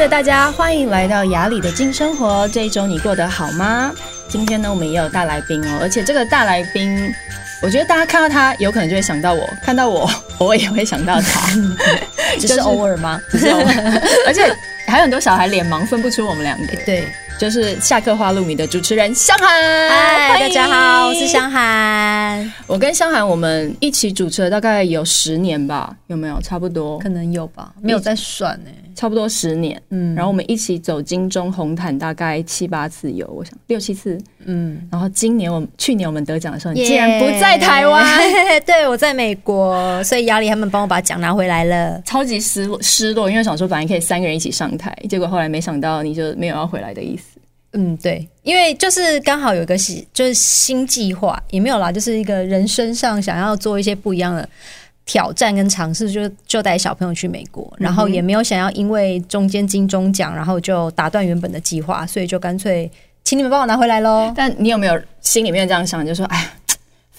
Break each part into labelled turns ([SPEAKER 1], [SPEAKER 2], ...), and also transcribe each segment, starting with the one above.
[SPEAKER 1] 的大家，欢迎来到雅里的金生活。这一周你过得好吗？今天呢，我们也有大来宾哦，而且这个大来宾，我觉得大家看到他，有可能就会想到我；看到我，我也会想到他。
[SPEAKER 2] 只是偶尔吗？
[SPEAKER 1] 只是偶尔。而且还有很多小孩脸盲，分不出我们两个。
[SPEAKER 2] 对。
[SPEAKER 1] 就是下课花露米的主持人香涵，
[SPEAKER 2] 嗨，大家好，我是香涵。
[SPEAKER 1] 我跟香涵我们一起主持了大概有十年吧，有没有？差不多，
[SPEAKER 2] 可能有吧，没有在算呢、欸。
[SPEAKER 1] 差不多十年，嗯。然后我们一起走金钟红毯，大概七八次有，我想六七次，嗯。然后今年我们去年我们得奖的时候，你竟然不在台
[SPEAKER 2] 湾 对我在美国，所以雅里他们帮我把奖拿回来了，
[SPEAKER 1] 超级失落失落，因为想说本来可以三个人一起上台，结果后来没想到你就没有要回来的意思。
[SPEAKER 2] 嗯，对，因为就是刚好有个新，就是新计划也没有啦，就是一个人生上想要做一些不一样的挑战跟尝试，就就带小朋友去美国，然后也没有想要因为中间金钟奖，然后就打断原本的计划，所以就干脆请你们帮我拿回来喽。
[SPEAKER 1] 但你有没有心里面这样想，就说哎？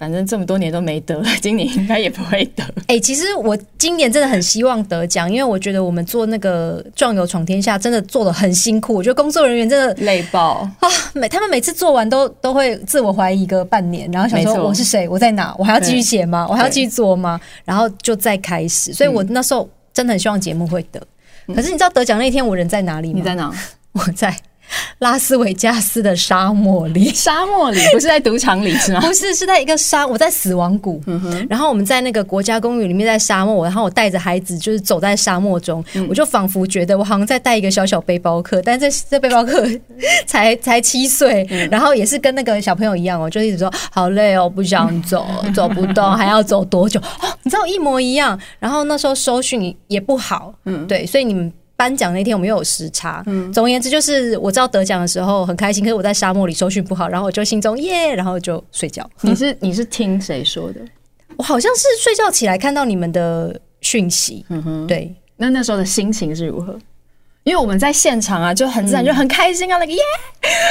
[SPEAKER 1] 反正这么多年都没得，今年应该也不会得。
[SPEAKER 2] 哎、欸，其实我今年真的很希望得奖，因为我觉得我们做那个《壮游闯天下》真的做的很辛苦，我觉得工作人员真的
[SPEAKER 1] 累爆啊！
[SPEAKER 2] 每他们每次做完都都会自我怀疑一个半年，然后想说我是谁，我在哪，我还要继续写吗？我还要继续做吗？然后就再开始。所以我那时候真的很希望节目会得，嗯、可是你知道得奖那天我人在哪里吗？
[SPEAKER 1] 你在哪？
[SPEAKER 2] 我在。拉斯维加斯的沙漠里，
[SPEAKER 1] 沙漠里不是在赌场里是吗？
[SPEAKER 2] 不是，是在一个沙，我在死亡谷。嗯。然后我们在那个国家公园里面，在沙漠，然后我带着孩子，就是走在沙漠中，嗯、我就仿佛觉得我好像在带一个小小背包客，但这这背包客 才才七岁，嗯、然后也是跟那个小朋友一样我，就一直说好累哦，不想走，走不动，还要走多久？哦，你知道一模一样。然后那时候收讯也不好，嗯，对，所以你们。颁奖那天我们又有时差，嗯，总而言之就是我知道得奖的时候很开心，可是我在沙漠里收讯不好，然后我就心中耶，然后就睡觉。
[SPEAKER 1] 你是你是听谁说的？
[SPEAKER 2] 我好像是睡觉起来看到你们的讯息，嗯哼，对，
[SPEAKER 1] 那那时候的心情是如何？因为我们在现场啊，就很自然，就很开心啊，那个耶！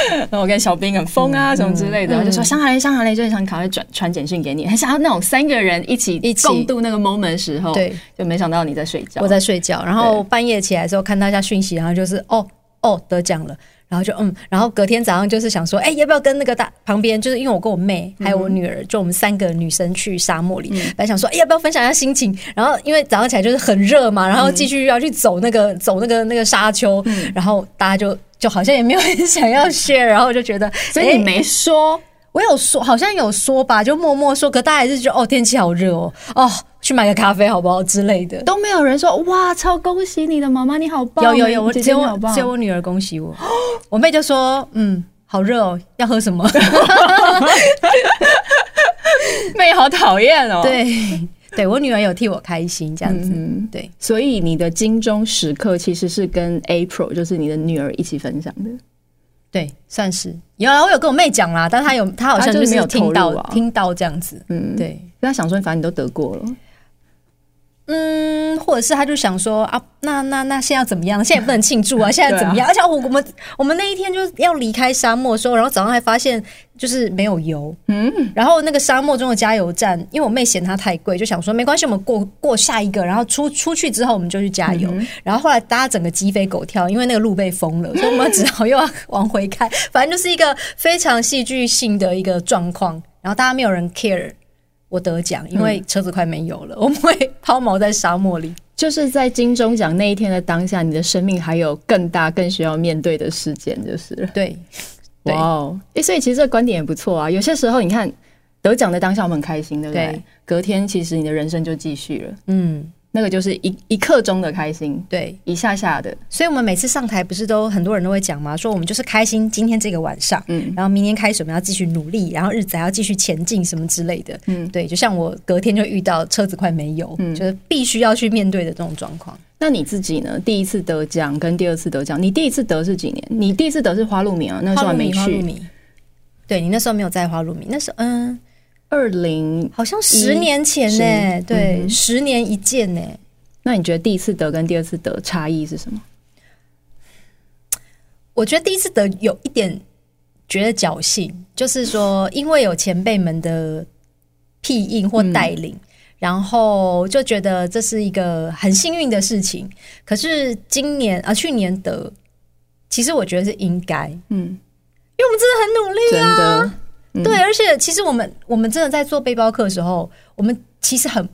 [SPEAKER 1] 然后我跟小兵很疯啊，什么之类的，我就说香寒雷，香寒雷，就想赶快转传简讯给你，很想要那种三个人一起一起。共度那个 moment 时候，对，就没想到你在睡觉，
[SPEAKER 2] 我在睡觉，然后半夜起来的时候看到一下讯息，然后就是哦哦得奖了。然后就嗯，然后隔天早上就是想说，哎，要不要跟那个大旁边，就是因为我跟我妹还有我女儿，就我们三个女生去沙漠里，本来想说，哎，要不要分享一下心情？然后因为早上起来就是很热嘛，然后继续要去走那个走那个那个沙丘，然后大家就就好像也没有很想要 share，然后我就觉得，
[SPEAKER 1] 所以你没说，
[SPEAKER 2] 我有说，好像有说吧，就默默说，可大家还是觉得哦，天气好热哦，哦。去买个咖啡好不好之类的，
[SPEAKER 1] 都没有人说哇，超恭喜你的妈妈，你好棒！
[SPEAKER 2] 有有有，我只有我只有我女儿恭喜我，我妹就说嗯，好热哦，要喝什么？
[SPEAKER 1] 妹好讨厌哦。
[SPEAKER 2] 对对，我女儿有替我开心这样子，
[SPEAKER 1] 嗯、
[SPEAKER 2] 对，
[SPEAKER 1] 所以你的金钟时刻其实是跟 April，就是你的女儿一起分享的，
[SPEAKER 2] 对，算是。有啊，我有跟我妹讲啦，但她有她好像就是没有听到、啊、听到这样子，嗯，对，
[SPEAKER 1] 她想说反正你都得过了。
[SPEAKER 2] 嗯，或者是他就想说啊，那那那现在要怎么样？现在也不能庆祝 啊，现在怎么样？啊、而且我我们我们那一天就是要离开沙漠的时候，然后早上还发现就是没有油，嗯，然后那个沙漠中的加油站，因为我妹嫌它太贵，就想说没关系，我们过过下一个，然后出出去之后我们就去加油。嗯、然后后来大家整个鸡飞狗跳，因为那个路被封了，所以我们只好又要往回开。反正就是一个非常戏剧性的一个状况，然后大家没有人 care。我得奖，因为车子快没油了，嗯、我们会抛锚在沙漠里。
[SPEAKER 1] 就是在金钟奖那一天的当下，你的生命还有更大、更需要面对的事件，就是
[SPEAKER 2] 对。
[SPEAKER 1] 哇哦！哎，所以其实这个观点也不错啊。有些时候，你看得奖的当下，我们很开心，对不对？对，隔天其实你的人生就继续了。嗯。那个就是一一刻钟的开心，对，一下下的。
[SPEAKER 2] 所以我们每次上台不是都很多人都会讲嘛？说我们就是开心今天这个晚上，嗯，然后明天开始我们要继续努力，然后日子还要继续前进什么之类的，嗯，对。就像我隔天就遇到车子快没油，嗯，就是必须要去面对的这种状况。
[SPEAKER 1] 那你自己呢？第一次得奖跟第二次得奖，你第一次得是几年？你第一次得是花露米啊？那时候还没去。
[SPEAKER 2] 对，你那时候没有在花露米，那时候嗯，
[SPEAKER 1] 二零
[SPEAKER 2] 好像十年前呢、欸，对，嗯、十年一见呢、欸。
[SPEAKER 1] 那你觉得第一次得跟第二次得差异是什么？
[SPEAKER 2] 我觉得第一次得有一点觉得侥幸，就是说因为有前辈们的庇应或带领，嗯、然后就觉得这是一个很幸运的事情。可是今年啊，去年得，其实我觉得是应该，嗯，因为我们真的很努力啊，真的，嗯、对，而且其实我们我们真的在做背包客的时候，我们其实很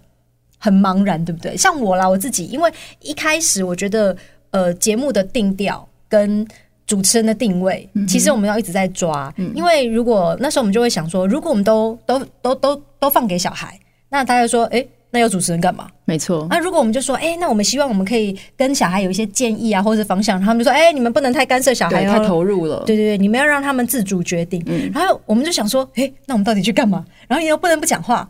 [SPEAKER 2] 很茫然，对不对？像我啦，我自己，因为一开始我觉得，呃，节目的定调跟。主持人的定位，其实我们要一直在抓，嗯、因为如果那时候我们就会想说，如果我们都都都都都放给小孩，那大家说，哎、欸，那有主持人干嘛？
[SPEAKER 1] 没错。
[SPEAKER 2] 那如果我们就说，哎、欸，那我们希望我们可以跟小孩有一些建议啊，或者是方向，他们就说，哎、欸，你们不能太干涉小孩，
[SPEAKER 1] 太投入了。
[SPEAKER 2] 对对对，你们要让他们自主决定。嗯、然后我们就想说，哎、欸，那我们到底去干嘛？然后你又不能不讲话。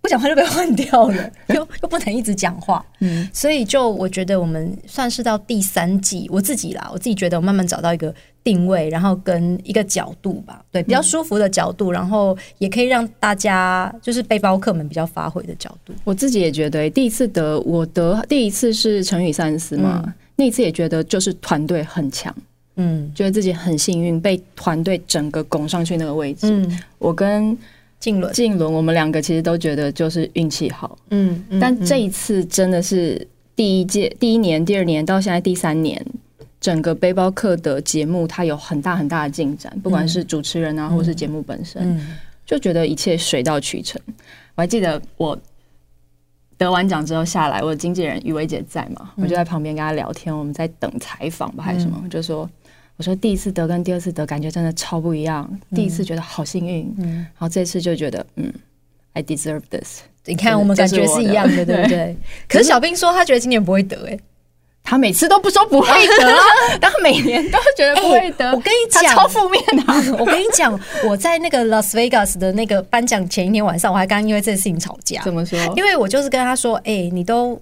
[SPEAKER 2] 不讲话就被换掉了，又又不能一直讲话，嗯，所以就我觉得我们算是到第三季，我自己啦，我自己觉得我慢慢找到一个定位，然后跟一个角度吧，对，比较舒服的角度，然后也可以让大家就是背包客们比较发挥的角度。
[SPEAKER 1] 我自己也觉得，第一次得我得第一次是成语三思嘛，嗯、那一次也觉得就是团队很强，嗯，觉得自己很幸运被团队整个拱上去那个位置，嗯，我跟。静伦，静伦，我们两个其实都觉得就是运气好，嗯，嗯，但这一次真的是第一届、第一年、第二年到现在第三年，整个背包客的节目它有很大很大的进展，不管是主持人啊，或是节目本身，就觉得一切水到渠成。我还记得我得完奖之后下来，我的经纪人雨薇姐在嘛，我就在旁边跟她聊天，我们在等采访吧还是什么，就说。我说第一次得跟第二次得感觉真的超不一样。第一次觉得好幸运，嗯，然后这次就觉得嗯，I deserve this。
[SPEAKER 2] 你看我们感觉是一样的，对不对？可是小兵说他觉得今年不会得，哎，
[SPEAKER 1] 他每次都不说不会得，但 他每年都觉得不会得。
[SPEAKER 2] 我跟你讲，
[SPEAKER 1] 超负面的。
[SPEAKER 2] 我跟你讲，我在那个 Las Vegas 的那个颁奖前一天晚上，我还刚因为这个事情吵架。
[SPEAKER 1] 怎么说？
[SPEAKER 2] 因为我就是跟他说，哎，你都。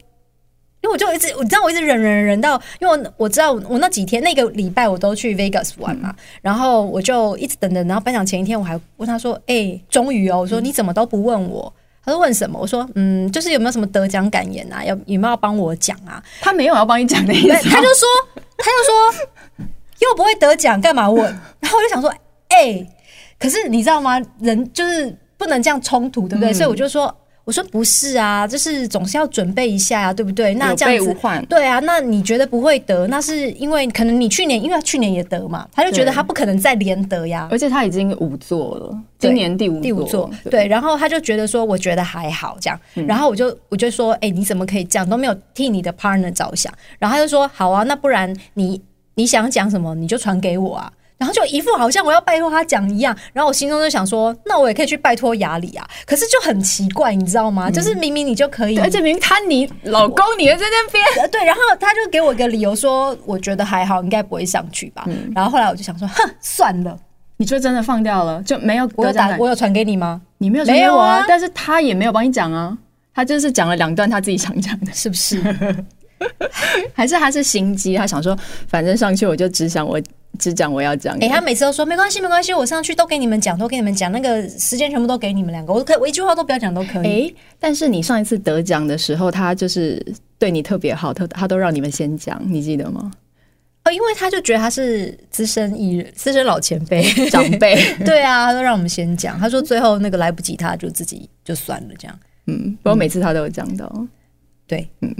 [SPEAKER 2] 因为我就一直，你知道我一直忍忍忍到，因为我我知道我那几天那个礼拜我都去 Vegas 玩嘛，嗯、然后我就一直等等，然后颁奖前一天我还问他说：“哎、欸，终于哦，我说你怎么都不问我？”他说：“问什么？”我说：“嗯，就是有没有什么得奖感言啊？要有没有要帮我讲啊？”
[SPEAKER 1] 他没有要帮你讲的意思，
[SPEAKER 2] 他就说他就说又不会得奖，干嘛问？然后我就想说：“哎、欸，可是你知道吗？人就是不能这样冲突，对不对？”嗯、所以我就说。我说不是啊，就是总是要准备一下啊，对不对？那这样子，对啊，那你觉得不会得？那是因为可能你去年，因为他去年也得嘛，他就觉得他不可能再连得呀。
[SPEAKER 1] 而且他已经五座了，今年第五
[SPEAKER 2] 第五座，对。然后他就觉得说，我觉得还好这样。然后我就我就说，哎，你怎么可以这样？都没有替你的 partner 着想。然后他就说，好啊，那不然你你想讲什么，你就传给我啊。然后就一副好像我要拜托他讲一样，然后我心中就想说，那我也可以去拜托雅里啊。可是就很奇怪，你知道吗？嗯、就是明明你就可以，
[SPEAKER 1] 而且明明他你老公你也在那边，
[SPEAKER 2] 对。然后他就给我一个理由说，我觉得还好，应该不会上去吧。嗯、然后后来我就想说，哼，算了，
[SPEAKER 1] 你就真的放掉了，就没有
[SPEAKER 2] 我有打，我有传给你吗？
[SPEAKER 1] 你没有传给我啊，但是他也没有帮你讲啊，他就是讲了两段他自己想讲的，
[SPEAKER 2] 是不是？
[SPEAKER 1] 还是他是心机，他想说，反正上去我就只想我。只讲我要讲，
[SPEAKER 2] 哎，他每次都说没关系，没关系，我上去都给你们讲，都给你们讲，那个时间全部都给你们两个，我可以，我一句话都不要讲都可以。哎，但是你上一次得奖的时候，他就是对你特别好，他他都让你们先讲，你记得吗？哦，因为他就觉得他是资深艺人、资深老前辈、长辈，对啊，他都让我们先讲。他说最后那个来不及，他就自己就算了这样。嗯，不过每次他都有讲到，对，嗯，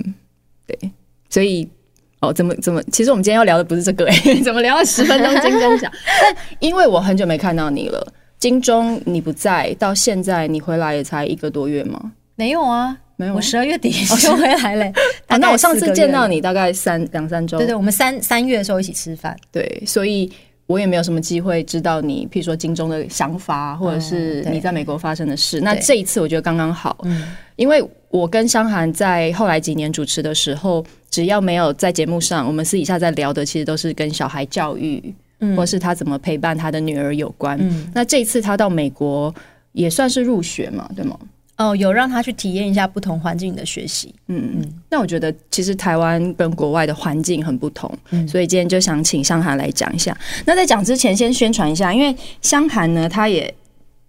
[SPEAKER 2] 对，所以。哦，怎么怎么？其实我们今天要聊的不是这个哎、欸，怎么聊了十分钟金钟奖？但因为我很久没看到你了，金钟你不在，到现在你回来也才一个多月吗？没有啊，没有，我十二月底就回来嘞。啊，那我上次见到你大概三两三周，对对，我们三三月的时候一起吃饭，对，所以我也没有什么机会知道你，譬如说金钟的想法，或者是你在美国发生的事。嗯、那这一次我觉得刚刚好，嗯，因为。我跟香涵在后来几年主持的时候，只要没有在节目上，我们私底下在聊的，其实都是跟小孩教育，嗯、或是他怎么陪伴他的女儿有关。嗯、那这一次他到美国也算是入学嘛，对吗？哦，有让他去体验一下不同环境的学习。嗯嗯。那我觉得其实台湾跟国外的环境很不同，嗯、所以今天就想请香涵来讲一下。那在讲之前，先宣传一下，因为香涵呢，他也。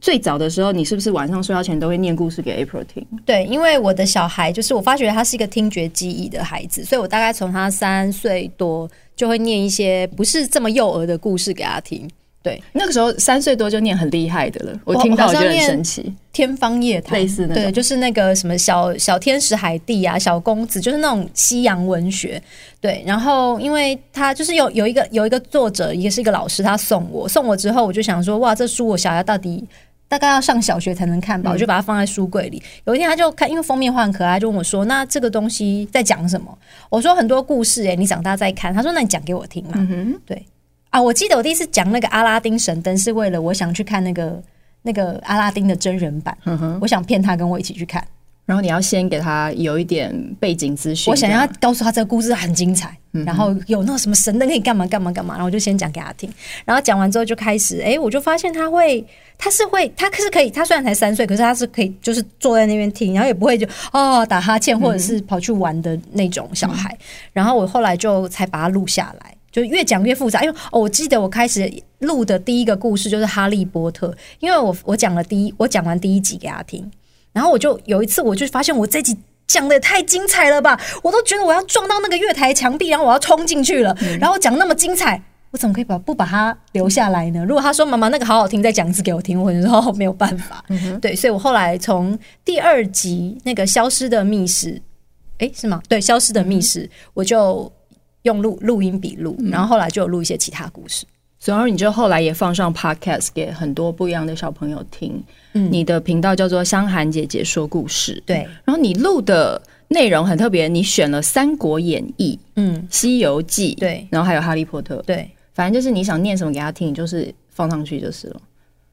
[SPEAKER 2] 最早的时候，你是不是晚上睡觉前都会念故事给 April 听？对，因为我的小孩就是我发觉他是一个听觉记忆的孩子，所以我大概从他三岁多就会念一些不是这么幼儿的故事给他听。对，
[SPEAKER 1] 那个时候三岁多就念很厉害的了，我听到我觉得很神奇。
[SPEAKER 2] 天方夜谭
[SPEAKER 1] 类似的，
[SPEAKER 2] 对，就是那个什么小小天使海蒂啊，小公子，就是那种西洋文学。对，然后因为他就是有有一个有一个作者，也是一个老师，他送我送我之后，我就想说，哇，这书我小孩到底大概要上小学才能看吧，嗯、我就把它放在书柜里。有一天他就看，因为封面画很可爱，就问我说，那这个东西在讲什么？我说很多故事，诶，你长大再看。他说，那你讲给我听嘛。嗯，对啊，我记得我第一次讲那个阿拉丁神灯，是为了我想去看那个。那个阿拉丁的真人版，我想骗他跟我一起去看，
[SPEAKER 1] 然后你要先给他有一点背景资讯，
[SPEAKER 2] 我想要告诉他这个故事很精彩，嗯、然后有那个什么神灯可以干嘛干嘛干嘛，然后我就先讲给他听，然后讲完之后就开始，哎，我就发现他会，他是会，他是可以，他虽然才三岁，可是他是可以，就是坐在那边听，然后也不会就哦打哈欠或者是跑去玩的那种小孩，嗯、然后我后来就才把他录下来。就越讲越复杂，因为哦，我记得我开始录的第一个故事就是《哈利波特》，因为我我讲了第一，我讲完第一集给他听，然后我就有一次我就发现我这集讲的也太精彩了吧，我都觉得我要撞到那个月台墙壁，然后我要冲进去了，然后讲那么精彩，我怎么可以把不把它留下来呢？如果他说妈妈那个好好听，再讲一次给我听，我就说没有办法。对，所以我后来从第二集那个《消失的密室》，诶，是吗？对，《消失的密室》，我就。用录录音笔录，然后后来就有录一些其他故事。
[SPEAKER 1] 然后、嗯、你就后来也放上 podcast 给很多不一样的小朋友听。嗯，你的频道叫做香涵姐姐说故事。
[SPEAKER 2] 对，
[SPEAKER 1] 然后你录的内容很特别，你选了《三国演义》、嗯，《西游记》，
[SPEAKER 2] 对，
[SPEAKER 1] 然后还有《哈利波特》。
[SPEAKER 2] 对，
[SPEAKER 1] 反正就是你想念什么给他听，你就是放上去就是了。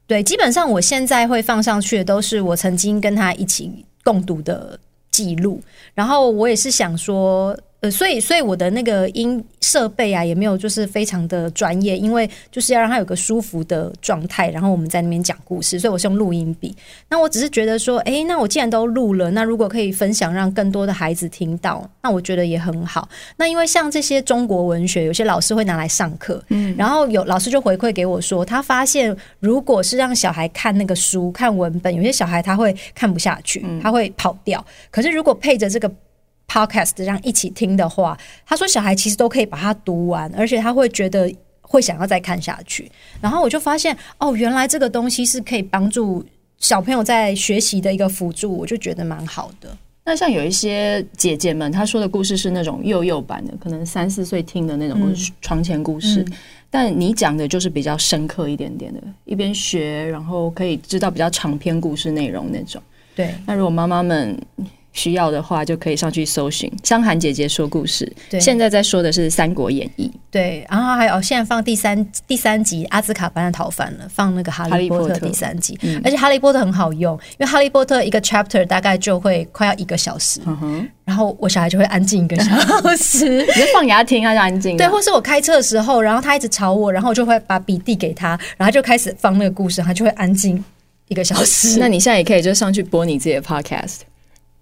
[SPEAKER 2] 对，基本上我现在会放上去的都是我曾经跟他一起共读的记录。然后我也是想说。呃，所以，所以我的那个音设备啊，也没有就是非常的专业，因为就是要让他有个舒服的状态，然后我们在那边讲故事，所以我是用录音笔。那我只是觉得说，诶，那我既然都录了，那如果可以分享，让更多的孩子听到，那我觉得也很好。那因为像这些中国文学，有些老师会拿来上课，嗯，然后有老师就回馈给我说，他发现如果是让小孩看那个书、看文本，有些小孩他会看不下去，他会跑掉。可是如果配着这个。Podcast 这样一起听的话，他说小孩其实都可以把它读完，而且他会觉得会想要再看下去。然后我就发现，哦，原来这个东西是可以帮助小朋友在学习的一个辅助，我就觉得蛮好的。
[SPEAKER 1] 那像有一些姐姐们，她说的故事是那种幼幼版的，可能三四岁听的那种床前故事，但你讲的就是比较深刻一点点的，一边学，然后可以知道比较长篇故事内容那种。
[SPEAKER 2] 对，
[SPEAKER 1] 那如果妈妈们。需要的话就可以上去搜寻香涵姐姐说故事。
[SPEAKER 2] 对，
[SPEAKER 1] 现在在说的是《三国演义》。
[SPEAKER 2] 对，然后还有现在放第三第三集《阿兹卡班的逃犯》了，放那个《哈利波特》第三集。嗯、而且《哈利波特》很好用，因为《哈利波特》一个 chapter 大概就会快要一个小时。然后我小孩就会安静一个小时，你
[SPEAKER 1] 就放给他听，他就安静。
[SPEAKER 2] 对，或是我开车的时候，然后他一直吵我，然后我就会把笔递给他，然后就开始放那个故事，他就会安静一个小时。
[SPEAKER 1] 那你现在也可以就上去播你自己的 podcast。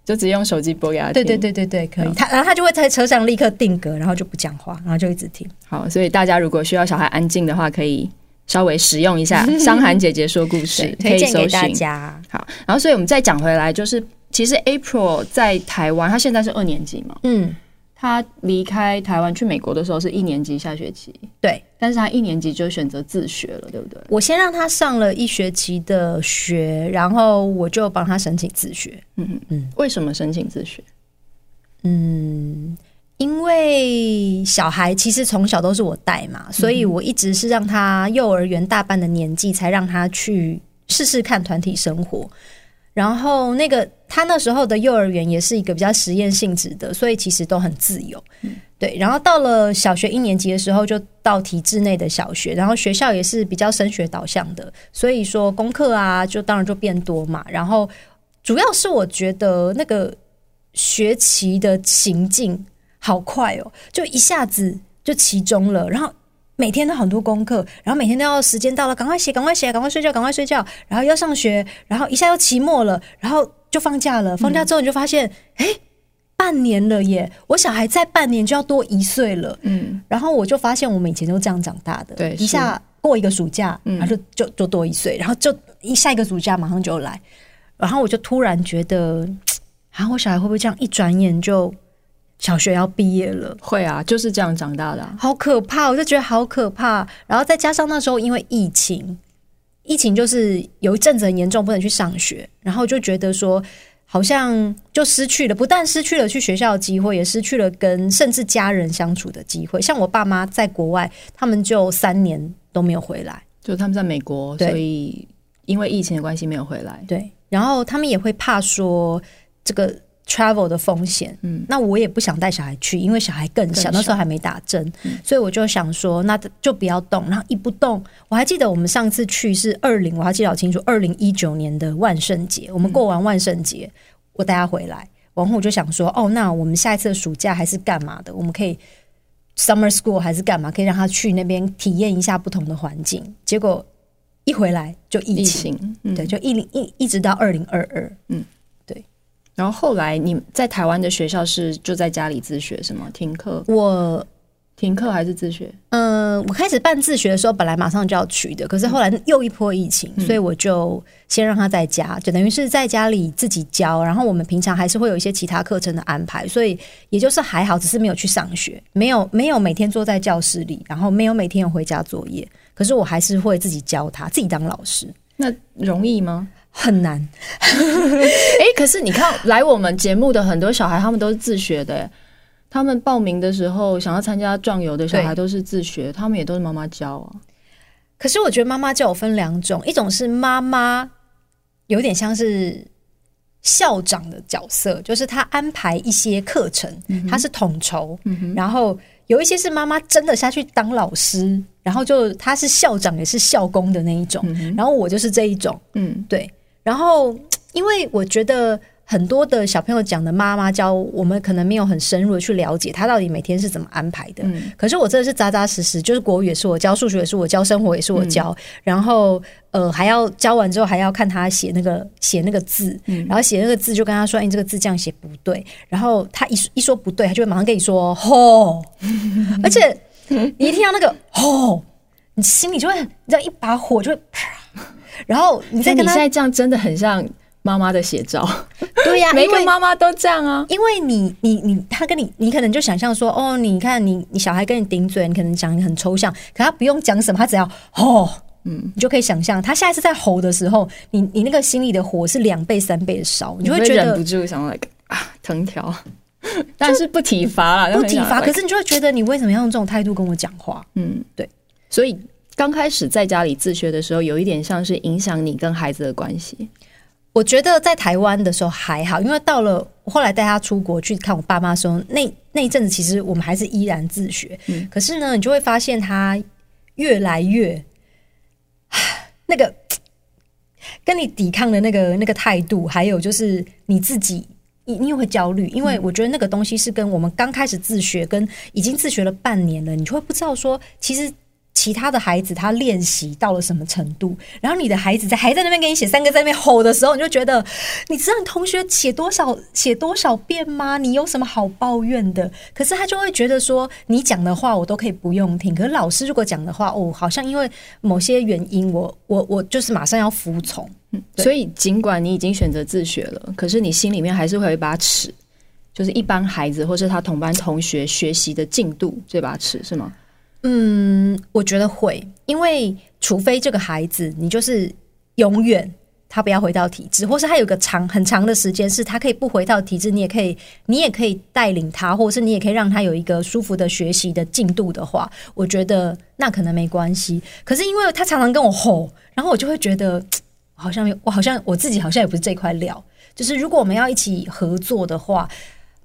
[SPEAKER 1] 就直接用手机播给他听。
[SPEAKER 2] 对对对对对，可以。他然后他就会在车上立刻定格，然后就不讲话，然后就一直听。
[SPEAKER 1] 好，所以大家如果需要小孩安静的话，可以稍微使用一下 伤寒姐姐说故事，可以
[SPEAKER 2] 推荐给大家。
[SPEAKER 1] 好，然后所以我们再讲回来，就是其实 April 在台湾，他现在是二年级嘛，嗯。他离开台湾去美国的时候是一年级下学期，
[SPEAKER 2] 对，
[SPEAKER 1] 但是他一年级就选择自学了，对不对？
[SPEAKER 2] 我先让他上了一学期的学，然后我就帮他申请自学。嗯嗯嗯，
[SPEAKER 1] 为什么申请自学？
[SPEAKER 2] 嗯，因为小孩其实从小都是我带嘛，所以我一直是让他幼儿园大班的年纪才让他去试试看团体生活。然后那个他那时候的幼儿园也是一个比较实验性质的，所以其实都很自由。嗯、对，然后到了小学一年级的时候，就到体制内的小学，然后学校也是比较升学导向的，所以说功课啊，就当然就变多嘛。然后主要是我觉得那个学期的行进好快哦，就一下子就期中了，然后。每天都很多功课，然后每天都要时间到了，赶快写，赶快写，赶快睡觉，赶快睡觉，然后要上学，然后一下又期末了，然后就放假了。放假之后你就发现，哎、嗯，半年了耶！我小孩再半年就要多一岁了。嗯，然后我就发现我们以前都这样长大的，
[SPEAKER 1] 对，
[SPEAKER 2] 一下过一个暑假，然后就就就多一岁，然后就一下一个暑假马上就来，然后我就突然觉得，啊，我小孩会不会这样一转眼就小学要毕业了。
[SPEAKER 1] 会啊，就是这样长大的啊，
[SPEAKER 2] 好可怕，我就觉得好可怕。然后再加上那时候因为疫情，疫情就是有一阵子很严重，不能去上学，然后就觉得说。好像就失去了，不但失去了去学校的机会，也失去了跟甚至家人相处的机会。像我爸妈在国外，他们就三年都没有回来，
[SPEAKER 1] 就他们在美国，所以因为疫情的关系没有回来。
[SPEAKER 2] 对，然后他们也会怕说这个。Travel 的风险，嗯，那我也不想带小孩去，因为小孩更小，更小那时候还没打针，嗯，所以我就想说，那就不要动。然后一不动，我还记得我们上次去是二零，我还记得好清楚，二零一九年的万圣节，我们过完万圣节，嗯，我带他回来，然后我就想说，哦，那我们下一次的暑假还是干嘛的？我们可以 summer school 还是干嘛？可以让他去那边体验一下不同的环境。结果一回来就疫情，疫情嗯，对，就一零一一直到二零二二，嗯。
[SPEAKER 1] 然后后来你在台湾的学校是就在家里自学是吗？停课？
[SPEAKER 2] 我
[SPEAKER 1] 停课还是自学？
[SPEAKER 2] 嗯，我开始办自学的时候，本来马上就要去的，可是后来又一波疫情，嗯、所以我就先让他在家，就等于是在家里自己教。然后我们平常还是会有一些其他课程的安排，所以也就是还好，只是没有去上学，没有没有每天坐在教室里，然后没有每天有回家作业。可是我还是会自己教他，自己当老师。
[SPEAKER 1] 那容易吗？
[SPEAKER 2] 很难，
[SPEAKER 1] 哎、欸，可是你看来我们节目的很多小孩，他们都是自学的。他们报名的时候想要参加壮游的小孩都是自学，他们也都是妈妈教啊。
[SPEAKER 2] 可是我觉得妈妈教我分两种，一种是妈妈有点像是校长的角色，就是他安排一些课程，他是统筹，嗯、然后有一些是妈妈真的下去当老师，然后就他是校长也是校工的那一种，嗯、然后我就是这一种，嗯，对。然后，因为我觉得很多的小朋友讲的妈妈教我们，可能没有很深入的去了解他到底每天是怎么安排的。嗯、可是我真的是扎扎实实，就是国语也是我教，数学也是我教，生活也是我教。嗯、然后，呃，还要教完之后还要看他写那个写那个字，嗯、然后写那个字就跟他说：“哎，你这个字这样写不对。”然后他一一说不对，他就会马上跟你说：“吼！” 而且你一听到那个“吼”，你心里就会，你知道一把火就会啪。然后你在跟他，你现在
[SPEAKER 1] 这样真的很像妈妈的写照。
[SPEAKER 2] 对呀、啊，
[SPEAKER 1] 每个妈妈都这样啊。
[SPEAKER 2] 因为你你你他跟你，你可能就想象说，哦，你看你你小孩跟你顶嘴，你可能讲很抽象，可他不用讲什么，他只要吼，嗯，你就可以想象他下一次在吼的时候，你你那个心里的火是两倍三倍的烧，你就会觉得
[SPEAKER 1] 忍不住想要来个啊藤条，但是不体罚了，
[SPEAKER 2] 不体罚，可是你就会觉得你为什么要用这种态度跟我讲话？嗯，对，
[SPEAKER 1] 所以。刚开始在家里自学的时候，有一点像是影响你跟孩子的关系。
[SPEAKER 2] 我觉得在台湾的时候还好，因为到了后来带他出国去看我爸妈的时候，那那一阵子其实我们还是依然自学。嗯，可是呢，你就会发现他越来越 那个跟你抵抗的那个那个态度，还有就是你自己，你你也会焦虑，因为我觉得那个东西是跟我们刚开始自学，跟已经自学了半年了，你就会不知道说其实。其他的孩子他练习到了什么程度？然后你的孩子在还在那边给你写三个在那边吼的时候，你就觉得你知道你同学写多少写多少遍吗？你有什么好抱怨的？可是他就会觉得说你讲的话我都可以不用听，可是老师如果讲的话，哦，好像因为某些原因，我我我就是马上要服从。
[SPEAKER 1] 嗯，所以尽管你已经选择自学了，可是你心里面还是会有一把尺，就是一般孩子或是他同班同学学习的进度这把尺是吗？
[SPEAKER 2] 嗯，我觉得会，因为除非这个孩子，你就是永远他不要回到体制，或是他有个长很长的时间是他可以不回到体制，你也可以，你也可以带领他，或者是你也可以让他有一个舒服的学习的进度的话，我觉得那可能没关系。可是因为他常常跟我吼，然后我就会觉得好像我好像我自己好像也不是这块料，就是如果我们要一起合作的话。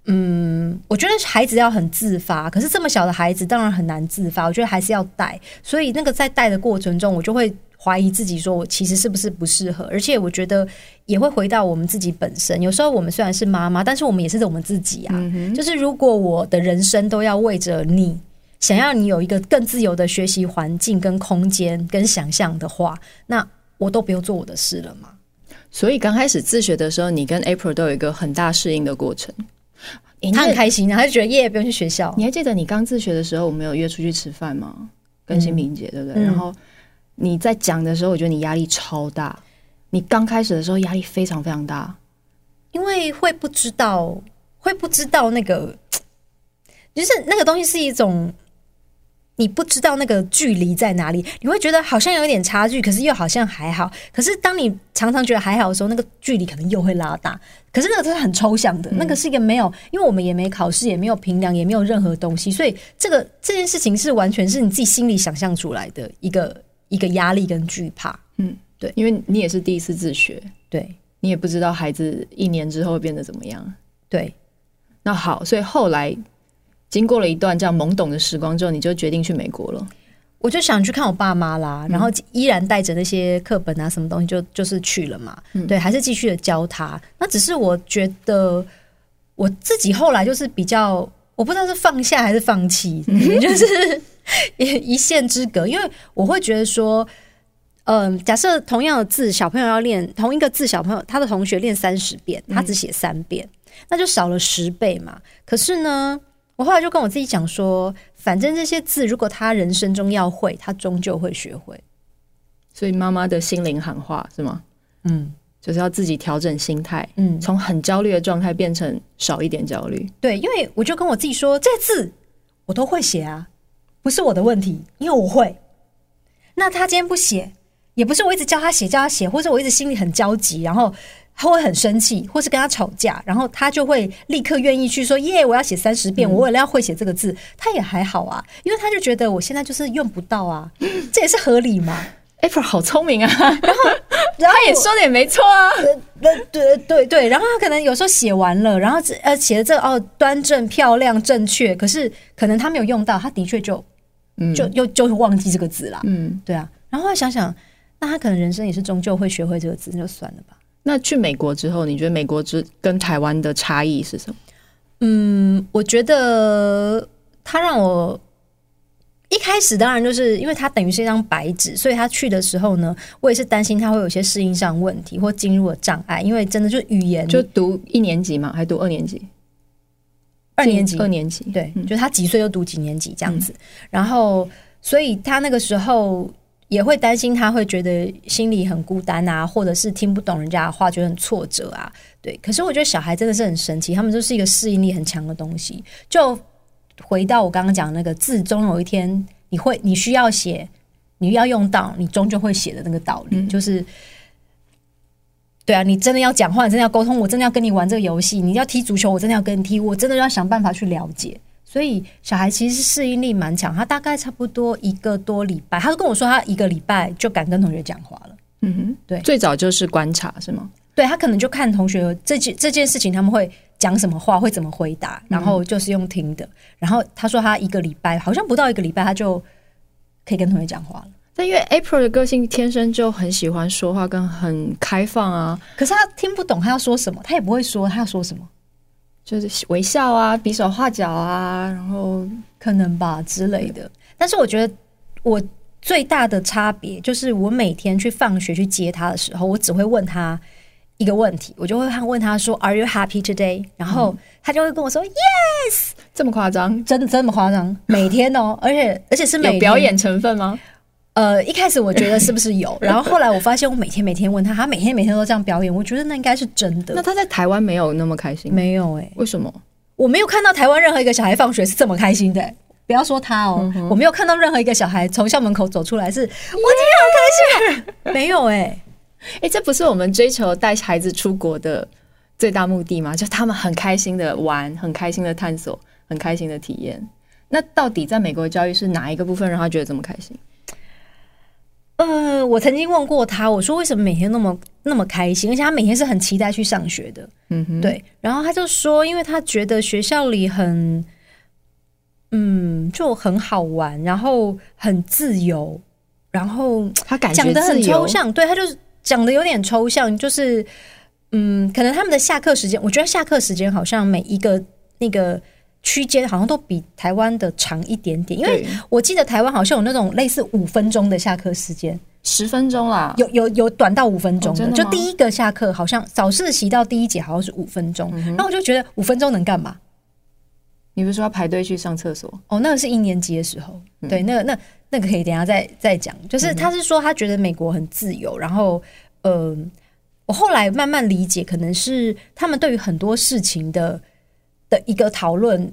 [SPEAKER 2] 嗯，我觉得孩子要很自发，可是这么小的孩子当然很难自发。我觉得还是要带，所以那个在带的过程中，我就会怀疑自己，说我其实是不是不适合。而且我觉得也会回到我们自己本身。有时候我们虽然是妈妈，但是我们也是我们自己啊。就是如果我的人生都要为着你，想要你有一个更自由的学习环境、跟空间、跟想象的话，那我都不用做我的事了嘛。
[SPEAKER 1] 所以刚开始自学的时候，你跟 April 都有一个很大适应的过程。
[SPEAKER 2] 他很开心，他就觉得耶，不用去学校。
[SPEAKER 1] 你还记得你刚自学的时候，我们有约出去吃饭吗？跟新平姐，对不对？嗯、然后你在讲的时候，我觉得你压力超大。你刚开始的时候压力非常非常大，
[SPEAKER 2] 因为会不知道，会不知道那个就是那个东西是一种。你不知道那个距离在哪里，你会觉得好像有一点差距，可是又好像还好。可是当你常常觉得还好的时候，那个距离可能又会拉大。可是那个是很抽象的，那个是一个没有，因为我们也没考试，也没有评量，也没有任何东西，所以这个这件事情是完全是你自己心里想象出来的一个一个压力跟惧怕。
[SPEAKER 1] 嗯，对，因为你也是第一次自学，
[SPEAKER 2] 对，
[SPEAKER 1] 你也不知道孩子一年之后会变得怎么样。
[SPEAKER 2] 对，
[SPEAKER 1] 那好，所以后来。经过了一段这样懵懂的时光之后，你就决定去美国了。
[SPEAKER 2] 我就想去看我爸妈啦，然后依然带着那些课本啊，什么东西就就是去了嘛。嗯、对，还是继续的教他。那只是我觉得我自己后来就是比较，我不知道是放下还是放弃，嗯、就是一线之隔。因为我会觉得说，嗯，假设同样的字，小朋友要练同一个字，小朋友他的同学练三十遍，他只写三遍，嗯、那就少了十倍嘛。可是呢？我后来就跟我自己讲说，反正这些字，如果他人生中要会，他终究会学会。
[SPEAKER 1] 所以妈妈的心灵喊话是吗？嗯，就是要自己调整心态，嗯，从很焦虑的状态变成少一点焦虑。
[SPEAKER 2] 对，因为我就跟我自己说，这字我都会写啊，不是我的问题，因为我会。那他今天不写，也不是我一直教他写，教他写，或者我一直心里很焦急，然后。他会很生气，或是跟他吵架，然后他就会立刻愿意去说：“耶，我要写三十遍，我为了要会写这个字。”他也还好啊，因为他就觉得我现在就是用不到啊，这也是合理嘛。
[SPEAKER 1] April 好聪明啊，然后，然后他也说的也没错啊，
[SPEAKER 2] 对对对对，然后他可能有时候写完了，然后呃写的这个、哦端正漂亮正确，可是可能他没有用到，他的确就就又就会忘记这个字啦。嗯，对啊，然后想想，那他可能人生也是终究会学会这个字，那就算了吧。
[SPEAKER 1] 那去美国之后，你觉得美国之跟台湾的差异是什么？
[SPEAKER 2] 嗯，我觉得他让我一开始当然就是因为他等于是一张白纸，所以他去的时候呢，我也是担心他会有些适应上问题或进入了障碍，因为真的就是语言，
[SPEAKER 1] 就读一年级嘛，还读二年级？
[SPEAKER 2] 二年级，
[SPEAKER 1] 二年级，
[SPEAKER 2] 对，嗯、就他几岁就读几年级这样子，嗯、然后所以他那个时候。也会担心他会觉得心里很孤单啊，或者是听不懂人家的话，觉得很挫折啊。对，可是我觉得小孩真的是很神奇，他们就是一个适应力很强的东西。就回到我刚刚讲的那个字，终有一天你会，你需要写，你要用到，你终究会写的那个道理，嗯、就是对啊，你真的要讲话，你真的要沟通，我真的要跟你玩这个游戏，你要踢足球，我真的要跟你踢，我真的要想办法去了解。所以小孩其实适应力蛮强，他大概差不多一个多礼拜，他就跟我说他一个礼拜就敢跟同学讲话了。嗯哼，对，
[SPEAKER 1] 最早就是观察是吗？
[SPEAKER 2] 对，他可能就看同学这件这件事情他们会讲什么话，会怎么回答，然后就是用听的。然后他说他一个礼拜好像不到一个礼拜他就可以跟同学讲话了。
[SPEAKER 1] 但因为 April 的个性天生就很喜欢说话，跟很开放啊。
[SPEAKER 2] 可是他听不懂他要说什么，他也不会说他要说什么。
[SPEAKER 1] 就是微笑啊，比手画脚啊，然后
[SPEAKER 2] 可能吧之类的。但是我觉得我最大的差别就是，我每天去放学去接他的时候，我只会问他一个问题，我就会问他说：“Are you happy today？” 然后他就会跟我说：“Yes。”
[SPEAKER 1] 这么夸张？
[SPEAKER 2] 真的这么夸张？每天哦，而且而且是每天
[SPEAKER 1] 有表演成分吗？
[SPEAKER 2] 呃，一开始我觉得是不是有，然后后来我发现我每天每天问他，他每天每天都这样表演，我觉得那应该是真的。
[SPEAKER 1] 那他在台湾没有那么开心？
[SPEAKER 2] 没有哎、欸，
[SPEAKER 1] 为什么？
[SPEAKER 2] 我没有看到台湾任何一个小孩放学是这么开心的、欸。不要说他哦，嗯、我没有看到任何一个小孩从校门口走出来是，我今天好开心。没有哎、欸，
[SPEAKER 1] 哎、欸，这不是我们追求带孩子出国的最大目的吗？就他们很开心的玩，很开心的探索，很开心的体验。那到底在美国的教育是哪一个部分让他觉得这么开心？
[SPEAKER 2] 呃，我曾经问过他，我说为什么每天那么那么开心，而且他每天是很期待去上学的。嗯哼，对。然后他就说，因为他觉得学校里很，嗯，就很好玩，然后很自由，然后他感觉讲的很抽象。对，他就是讲的有点抽象，就是嗯，可能他们的下课时间，我觉得下课时间好像每一个那个。区间好像都比台湾的长一点点，因为我记得台湾好像有那种类似五分钟的下课时间，
[SPEAKER 1] 十分钟啦，
[SPEAKER 2] 有有有短到五分钟的，就第一个下课好像早自习到第一节好像是五分钟，那、嗯、哼我就觉得五分钟能干嘛？
[SPEAKER 1] 你不是说要排队去上厕所？
[SPEAKER 2] 哦，那个是一年级的时候，嗯、对，那个那那个可以等一下再再讲。就是他是说他觉得美国很自由，然后呃，我后来慢慢理解，可能是他们对于很多事情的。的一个讨论，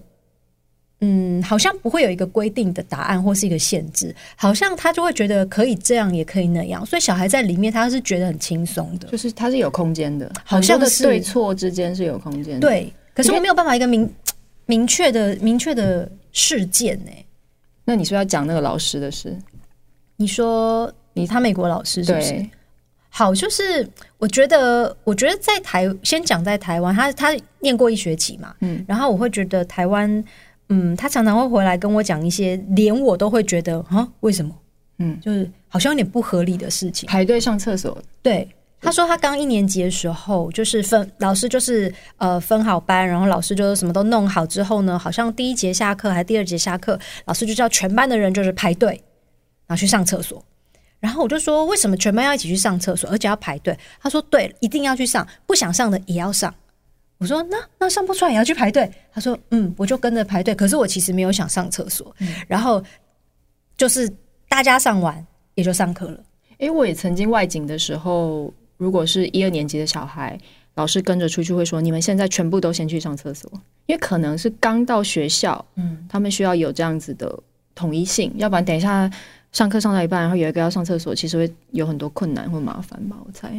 [SPEAKER 2] 嗯，好像不会有一个规定的答案或是一个限制，好像他就会觉得可以这样，也可以那样，所以小孩在里面他是觉得很轻松的，
[SPEAKER 1] 就是他是有空间的，
[SPEAKER 2] 好像是
[SPEAKER 1] 对错之间是有空间的。
[SPEAKER 2] 对，可是我没有办法一个明明确的明确的事件呢、欸。
[SPEAKER 1] 那你说要讲那个老师的事？
[SPEAKER 2] 你说你他美国老师是不是？
[SPEAKER 1] 对
[SPEAKER 2] 好，就是我觉得，我觉得在台先讲在台湾，他他念过一学期嘛，嗯，然后我会觉得台湾。嗯，他常常会回来跟我讲一些，连我都会觉得啊，为什么？嗯，就是好像有点不合理的事情。
[SPEAKER 1] 排队上厕所。
[SPEAKER 2] 对，他说他刚一年级的时候，就是分老师就是呃分好班，然后老师就什么都弄好之后呢，好像第一节下课还是第二节下课，老师就叫全班的人就是排队，然后去上厕所。然后我就说，为什么全班要一起去上厕所，而且要排队？他说对，一定要去上，不想上的也要上。我说那那上不出来也要去排队。他说嗯，我就跟着排队。可是我其实没有想上厕所。嗯、然后就是大家上完也就上课了。
[SPEAKER 1] 哎、欸，我也曾经外景的时候，如果是一二年级的小孩，老师跟着出去会说：“你们现在全部都先去上厕所，因为可能是刚到学校，嗯，他们需要有这样子的统一性，要不然等一下上课上到一半，然后有一个要上厕所，其实会有很多困难或麻烦吧？我猜。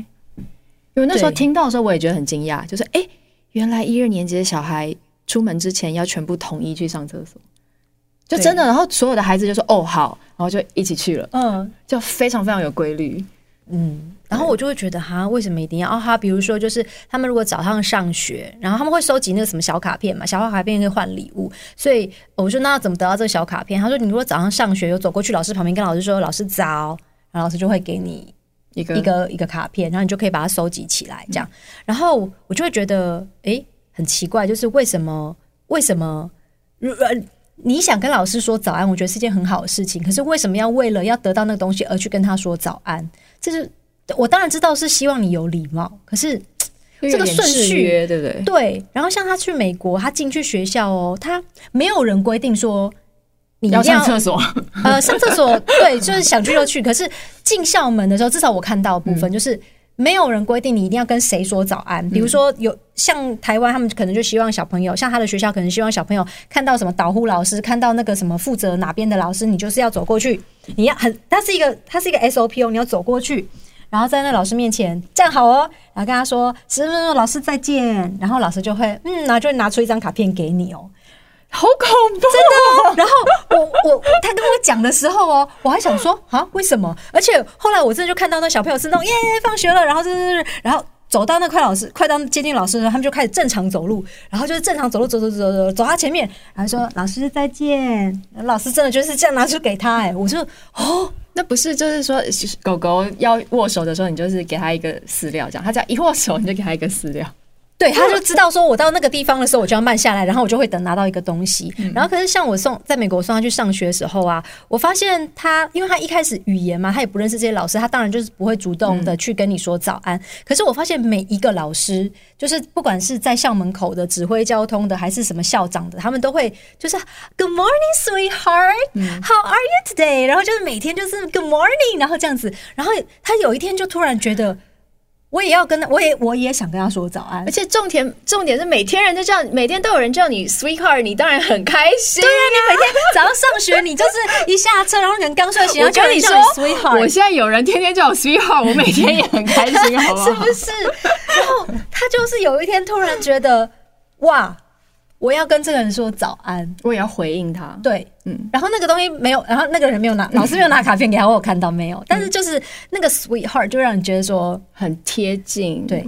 [SPEAKER 1] 因为那时候听到的时候，我也觉得很惊讶，就是哎。欸原来一二年级的小孩出门之前要全部统一去上厕所，就真的，然后所有的孩子就说：“哦，好。”然后就一起去了，嗯，就非常非常有规律，
[SPEAKER 2] 嗯。然后我就会觉得，哈，为什么一定要？哦，哈，比如说，就是他们如果早上上学，然后他们会收集那个什么小卡片嘛，小卡片可以换礼物。所以我说，那要怎么得到这个小卡片？他说，你如果早上上学有走过去老师旁边，跟老师说：“老师早。”然后老师就会给你。一个一个一个卡片，然后你就可以把它收集起来，这样。然后我就会觉得，诶，很奇怪，就是为什么？为什么？呃，你想跟老师说早安，我觉得是件很好的事情。可是为什么要为了要得到那个东西而去跟他说早安？这是我当然知道是希望你有礼貌，可是这个顺序
[SPEAKER 1] 对不对？
[SPEAKER 2] 对。然后像他去美国，他进去学校哦，他没有人规定说。你
[SPEAKER 1] 要，要上厕所，
[SPEAKER 2] 呃，上厕所，对，就是想去就去。可是进校门的时候，至少我看到的部分、嗯、就是没有人规定你一定要跟谁说早安。比如说有像台湾，他们可能就希望小朋友，像他的学校可能希望小朋友看到什么导护老师，看到那个什么负责哪边的老师，你就是要走过去，你要很，它是一个，它是一个 SOP 哦，你要走过去，然后在那老师面前站好哦，然后跟他说十分钟，老师再见，然后老师就会嗯，然后就会拿出一张卡片给你哦。
[SPEAKER 1] 好恐怖，真
[SPEAKER 2] 的。然后我我他跟我讲的时候哦，我还想说啊，为什么？而且后来我真的就看到那小朋友是那种耶，放学了，然后就是然后走到那快老师快到接近老师他们就开始正常走路，然后就是正常走路，走走走走走到前面，然后说老师再见。老师真的就是这样拿出给他哎，我就哦，
[SPEAKER 1] 那不是就是说狗狗要握手的时候，你就是给它一个饲料，这样，它只要一握手，你就给它一个饲料。
[SPEAKER 2] 对，他就知道说，我到那个地方的时候，我就要慢下来，然后我就会等拿到一个东西。然后，可是像我送在美国送他去上学的时候啊，我发现他，因为他一开始语言嘛，他也不认识这些老师，他当然就是不会主动的去跟你说早安。可是我发现每一个老师，就是不管是在校门口的、指挥交通的，还是什么校长的，他们都会就是 Good morning, sweetheart. How are you today？然后就是每天就是 Good morning，然后这样子。然后他有一天就突然觉得。我也要跟他，我也我也想跟他说早安，
[SPEAKER 1] 而且重点重点是每天人都叫，每天都有人叫你 sweetheart，你当然很开心。对
[SPEAKER 2] 呀、啊，你每天 早上上学，你就是一下车，然后人刚睡醒，然后叫你说 sweetheart。
[SPEAKER 1] 我现在有人天天叫我 sweetheart，我每天也很开心，好不好？
[SPEAKER 2] 是不是？然后他就是有一天突然觉得，哇。我要跟这个人说早安，
[SPEAKER 1] 我也要回应他。
[SPEAKER 2] 对，嗯，然后那个东西没有，然后那个人没有拿，老师没有拿卡片给他，我有看到没有？但是就是那个 sweetheart 就让你觉得说
[SPEAKER 1] 很贴近，
[SPEAKER 2] 对，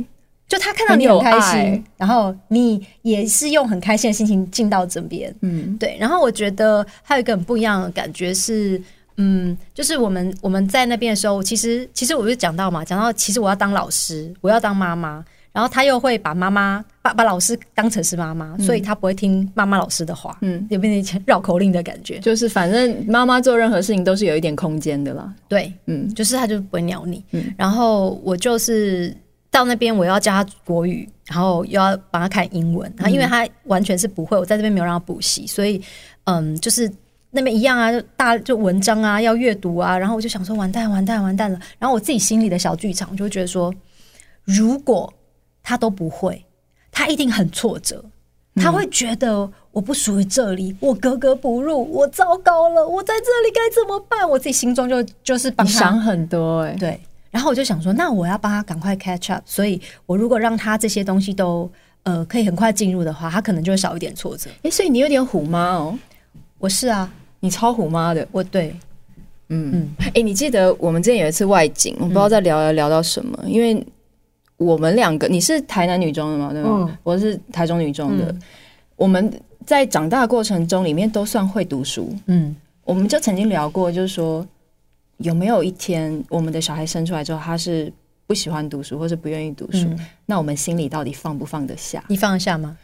[SPEAKER 2] 就他看到你很开心，然后你也是用很开心的心情进到这边，嗯，对。然后我觉得还有一个很不一样的感觉是，嗯，就是我们我们在那边的时候，其实其实我就讲到嘛，讲到其实我要当老师，我要当妈妈。然后他又会把妈妈把把老师当成是妈妈，嗯、所以他不会听妈妈老师的话，嗯，有变成绕口令的感觉。
[SPEAKER 1] 就是反正妈妈做任何事情都是有一点空间的啦。
[SPEAKER 2] 对，嗯，就是他就不会鸟你。嗯，然后我就是到那边，我要教他国语，然后又要帮他看英文。然后因为他完全是不会，我在这边没有让他补习，所以嗯，就是那边一样啊，就大就文章啊要阅读啊。然后我就想说，完蛋完蛋完蛋了。然后我自己心里的小剧场就会觉得说，如果他都不会，他一定很挫折。他会觉得我不属于这里，我格格不入，我糟糕了，我在这里该怎么办？我自己心中就就是帮他
[SPEAKER 1] 想很多哎、欸，
[SPEAKER 2] 对。然后我就想说，那我要帮他赶快 catch up，所以我如果让他这些东西都呃可以很快进入的话，他可能就会少一点挫折。
[SPEAKER 1] 哎，所以你有点虎妈哦，
[SPEAKER 2] 我是啊，
[SPEAKER 1] 你超虎妈的，
[SPEAKER 2] 我对，
[SPEAKER 1] 嗯嗯。哎，你记得我们之前有一次外景，我不知道在聊聊到什么，嗯、因为我们两个，你是台南女中的吗？对吗？嗯、我是台中女中的，嗯、我们在长大过程中里面都算会读书，嗯，我们就曾经聊过，就是说。有没有一天，我们的小孩生出来之后，他是不喜欢读书，或是不愿意读书？嗯、那我们心里到底放不放得下？
[SPEAKER 2] 你放得下吗？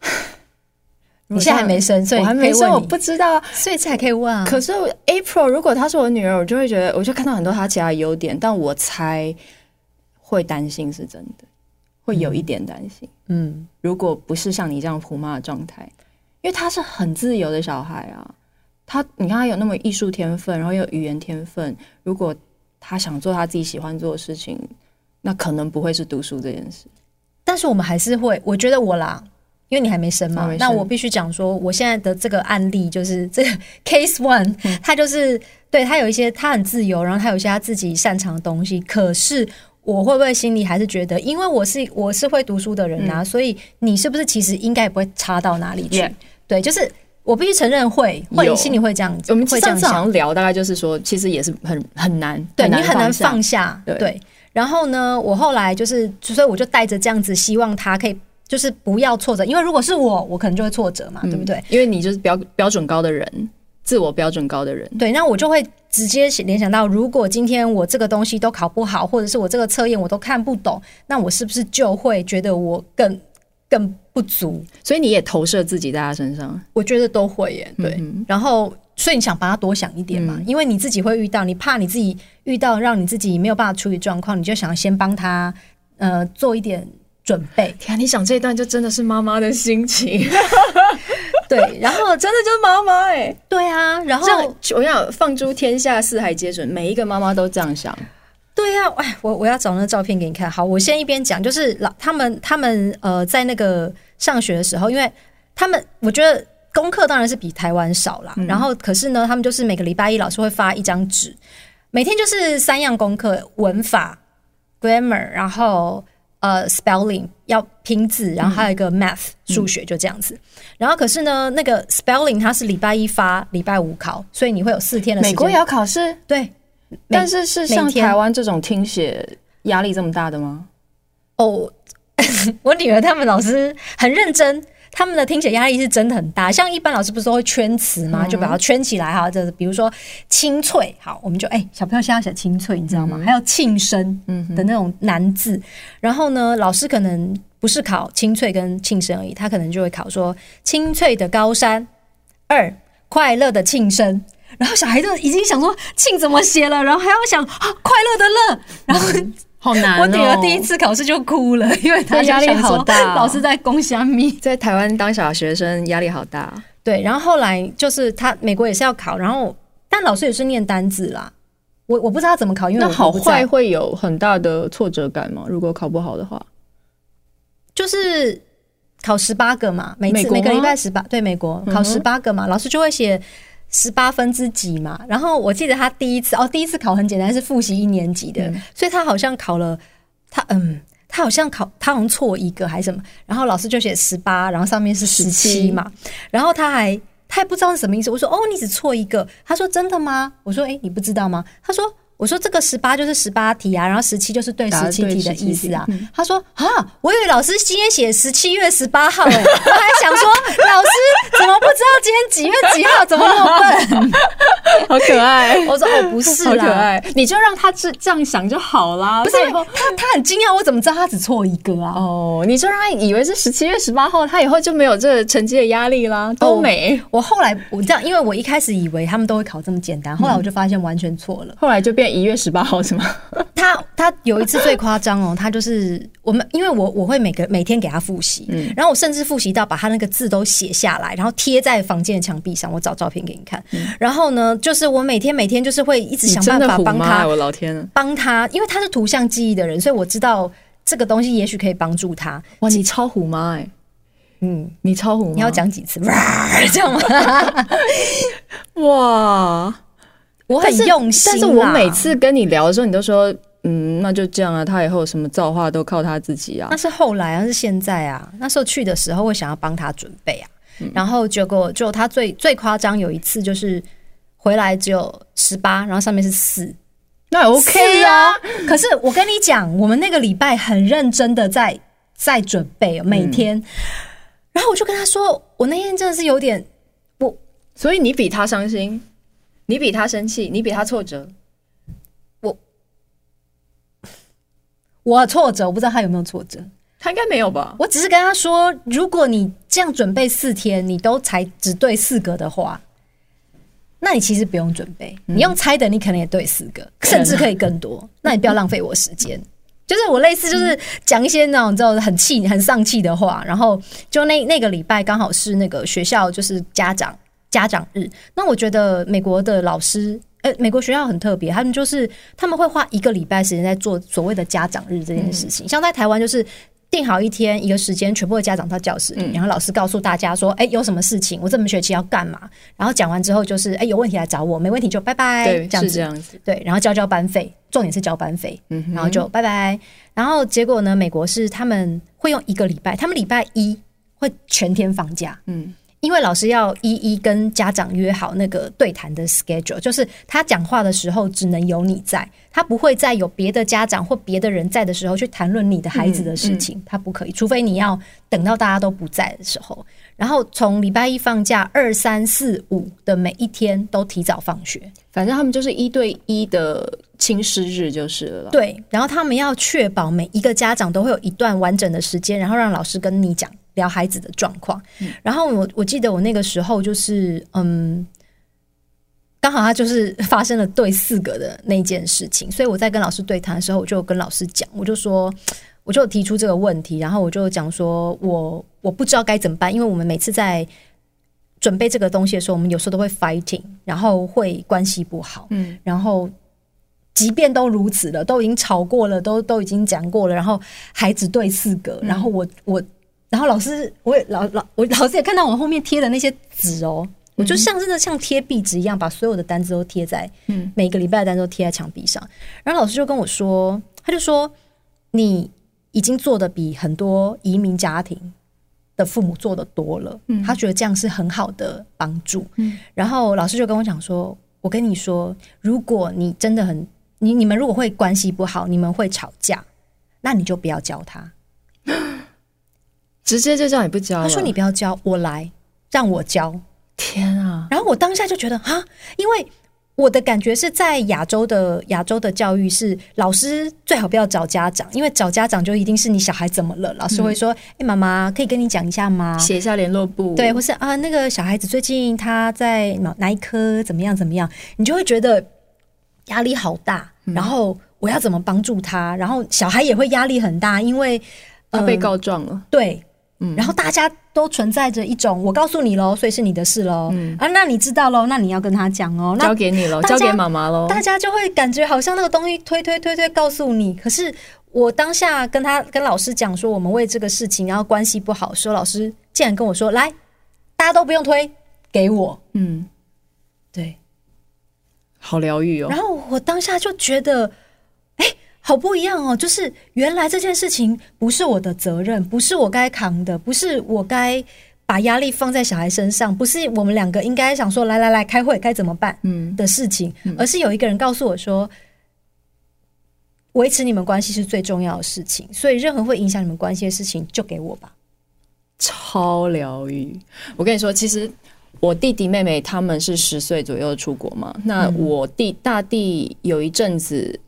[SPEAKER 2] 你现在还没生，所以
[SPEAKER 1] 我还没生，我不知道，
[SPEAKER 2] 所以才可以问啊。
[SPEAKER 1] 可是 April 如果她是我女儿，我就会觉得，我就看到很多她其他的优点，但我猜会担心是真的，会有一点担心。嗯，如果不是像你这样虎妈的状态，因为他是很自由的小孩啊。他，你看他有那么艺术天分，然后有语言天分。如果他想做他自己喜欢做的事情，那可能不会是读书这件事。
[SPEAKER 2] 但是我们还是会，我觉得我啦，因为你还没生嘛，生那我必须讲说，我现在的这个案例就是这个 case one，、嗯、他就是对他有一些他很自由，然后他有一些他自己擅长的东西。可是我会不会心里还是觉得，因为我是我是会读书的人啊，嗯、所以你是不是其实应该也不会差到哪里去.对，就是。我必须承认会，会心里会这样子。
[SPEAKER 1] 我们上次好像聊，大概就是说，其实也是很很难，
[SPEAKER 2] 对你很难放下。对，然后呢，我后来就是，所以我就带着这样子，希望他可以就是不要挫折，因为如果是我，我可能就会挫折嘛，对不对？
[SPEAKER 1] 因为你就是标标准高的人，自我标准高的人。
[SPEAKER 2] 对，那我就会直接联想到，如果今天我这个东西都考不好，或者是我这个测验我都看不懂，那我是不是就会觉得我更？更不足，
[SPEAKER 1] 所以你也投射自己在他身上，
[SPEAKER 2] 我觉得都会耶。对，嗯、然后所以你想帮他多想一点嘛，嗯、因为你自己会遇到，你怕你自己遇到让你自己没有办法处理状况，你就想先帮他呃做一点准备。
[SPEAKER 1] 天啊，你想这一段就真的是妈妈的心情，
[SPEAKER 2] 对，然后
[SPEAKER 1] 真的就是妈妈哎，
[SPEAKER 2] 对啊，然后
[SPEAKER 1] 我想放诸天下四海皆准，每一个妈妈都这样想。
[SPEAKER 2] 对呀、啊，哎，我我要找那个照片给你看。好，我先一边讲，就是老他们他们呃，在那个上学的时候，因为他们我觉得功课当然是比台湾少啦。嗯、然后可是呢，他们就是每个礼拜一老师会发一张纸，每天就是三样功课：文法、grammar，然后呃 spelling 要拼字，然后还有一个 math 数学，就这样子。嗯、然后可是呢，那个 spelling 它是礼拜一发，礼拜五考，所以你会有四天的时间。
[SPEAKER 1] 美国也要考试？
[SPEAKER 2] 对。
[SPEAKER 1] 但是是像台湾这种听写压力这么大的吗？
[SPEAKER 2] 哦，我女儿他们老师很认真，他们的听写压力是真的很大。像一般老师不是都会圈词吗？就把它圈起来哈。就是比如说清脆，好，我们就哎、欸，小朋友现在写清脆，你知道吗？还有庆生的那种难字。然后呢，老师可能不是考清脆跟庆生而已，他可能就会考说清脆的高山，二快乐的庆生。然后小孩就已经想说“庆”怎么写了，然后还要想啊“快乐的乐”，然后、嗯、好难、哦。我女儿第一次考试就哭了，因为她压力好大、哦。老师在攻虾米，
[SPEAKER 1] 在台湾当小学生压力好大。
[SPEAKER 2] 对，然后后来就是他美国也是要考，然后但老师也是念单字啦。我我不知道他怎么考，因为我
[SPEAKER 1] 那好坏会有很大的挫折感吗？如果考不好的话，
[SPEAKER 2] 就是考十八个嘛，每次每个礼拜十八，对，美国考十八个嘛，嗯、老师就会写。十八分之几嘛？然后我记得他第一次哦，第一次考很简单，是复习一年级的，嗯、所以他好像考了，他嗯，他好像考他好像错一个还是什么，然后老师就写十八，然后上面是十七嘛，然后他还他还不知道是什么意思，我说哦，你只错一个，他说真的吗？我说诶，你不知道吗？他说。我说这个十八就是十八题啊，然后十七就是对十七题的意思啊。他说啊，我以为老师今天写十七月十八号，我还想说老师怎么不知道今天几月几号，怎么那么笨？
[SPEAKER 1] 好可爱。
[SPEAKER 2] 我说哦，不是啦，
[SPEAKER 1] 可爱，你就让他这这样想就好啦。
[SPEAKER 2] 不是他，他很惊讶，我怎么知道他只错一个啊？
[SPEAKER 1] 哦，你就让他以为是十七月十八号，他以后就没有这个成绩的压力啦。都没。
[SPEAKER 2] 我后来我这样，因为我一开始以为他们都会考这么简单，后来我就发现完全错了。后
[SPEAKER 1] 来就变。一月十八号是吗？
[SPEAKER 2] 他他有一次最夸张哦，他就是我们，因为我我会每个每天给他复习，嗯，然后我甚至复习到把他那个字都写下来，然后贴在房间的墙壁上，我找照片给你看。嗯、然后呢，就是我每天每天就是会一直想办法帮他，
[SPEAKER 1] 我老天，
[SPEAKER 2] 帮他，因为他是图像记忆的人，所以我知道这个东西也许可以帮助他。
[SPEAKER 1] 哇，你超虎妈哎！嗯，你超虎吗？
[SPEAKER 2] 你要讲几次？这样吗？
[SPEAKER 1] 哇，
[SPEAKER 2] 我很用心
[SPEAKER 1] 但，但是我每次跟你聊的时候，你都说，嗯，那就这样啊。他以后什么造化都靠他自己啊。
[SPEAKER 2] 那是后来啊，是现在啊。那时候去的时候，会想要帮他准备啊。嗯、然后结果就他最最夸张有一次，就是回来只有十八，然后上面是四，
[SPEAKER 1] 那 OK 啊。
[SPEAKER 2] 可是我跟你讲，我们那个礼拜很认真的在在准备，每天。嗯然后我就跟他说：“我那天真的是有点我，
[SPEAKER 1] 所以你比他伤心，你比他生气，你比他挫折。
[SPEAKER 2] 我 我挫折，我不知道他有没有挫折，
[SPEAKER 1] 他应该没有吧？
[SPEAKER 2] 我只是跟他说，如果你这样准备四天，你都才只对四个的话，那你其实不用准备，你用猜的，你可能也对四个，甚至可以更多。那你不要浪费我时间。”就是我类似就是讲一些那种就很气很丧气的话，然后就那那个礼拜刚好是那个学校就是家长家长日，那我觉得美国的老师，呃，美国学校很特别，他们就是他们会花一个礼拜时间在做所谓的家长日这件事情，像在台湾就是。定好一天一个时间，全部的家长到教室里，然后老师告诉大家说：“哎、欸，有什么事情？我这门学期要干嘛？”然后讲完之后，就是“哎、欸，有问题来找我，没问题就拜拜。”
[SPEAKER 1] 对，
[SPEAKER 2] 这样子，
[SPEAKER 1] 是这样子。
[SPEAKER 2] 对，然后交交班费，重点是交班费，嗯，然后就拜拜。然后结果呢？美国是他们会用一个礼拜，他们礼拜一会全天放假，嗯。因为老师要一一跟家长约好那个对谈的 schedule，就是他讲话的时候只能有你在，他不会再有别的家长或别的人在的时候去谈论你的孩子的事情，嗯嗯、他不可以，除非你要等到大家都不在的时候。然后从礼拜一放假，二三四五的每一天都提早放学，
[SPEAKER 1] 反正他们就是一对一的亲师日就是了。
[SPEAKER 2] 对，然后他们要确保每一个家长都会有一段完整的时间，然后让老师跟你讲。聊孩子的状况，然后我我记得我那个时候就是嗯，刚好他就是发生了对四个的那件事情，所以我在跟老师对谈的时候，我就跟老师讲，我就说，我就提出这个问题，然后我就讲说我我不知道该怎么办，因为我们每次在准备这个东西的时候，我们有时候都会 fighting，然后会关系不好，嗯，然后即便都如此了，都已经吵过了，都都已经讲过了，然后孩子对四个，然后我我。然后老师，我也老老我老师也看到我后面贴的那些纸哦，我就像真的像贴壁纸一样，把所有的单子都贴在，嗯，每个礼拜的单子都贴在墙壁上。然后老师就跟我说，他就说你已经做的比很多移民家庭的父母做的多了，嗯，他觉得这样是很好的帮助。嗯，然后老师就跟我讲说，我跟你说，如果你真的很你你们如果会关系不好，你们会吵架，那你就不要教他。
[SPEAKER 1] 直接就叫你不教，
[SPEAKER 2] 他说你不要教，我来让我教。
[SPEAKER 1] 天啊！
[SPEAKER 2] 然后我当下就觉得啊，因为我的感觉是在亚洲的亚洲的教育是老师最好不要找家长，因为找家长就一定是你小孩怎么了，老师会说：“哎，妈妈可以跟你讲一下吗？
[SPEAKER 1] 写一下联络簿，
[SPEAKER 2] 对，或是啊那个小孩子最近他在哪哪一科怎么样怎么样，你就会觉得压力好大。然后我要怎么帮助他？然后小孩也会压力很大，因为
[SPEAKER 1] 他被告状了。
[SPEAKER 2] 对。然后大家都存在着一种，我告诉你喽，所以是你的事喽。嗯啊，那你知道喽，那你要跟他讲哦，
[SPEAKER 1] 交给你喽，交给妈妈喽。
[SPEAKER 2] 大家就会感觉好像那个东西推推推推告诉你，可是我当下跟他跟老师讲说，我们为这个事情然后关系不好，说老师竟然跟我说，来，大家都不用推给我。嗯，对，
[SPEAKER 1] 好疗愈哦。
[SPEAKER 2] 然后我当下就觉得，哎。好不一样哦，就是原来这件事情不是我的责任，不是我该扛的，不是我该把压力放在小孩身上，不是我们两个应该想说来来来开会该怎么办嗯的事情，嗯，而是有一个人告诉我说，维持你们关系是最重要的事情，所以任何会影响你们关系的事情就给我吧。
[SPEAKER 1] 超疗愈！我跟你说，其实我弟弟妹妹他们是十岁左右出国嘛，那我弟大弟有一阵子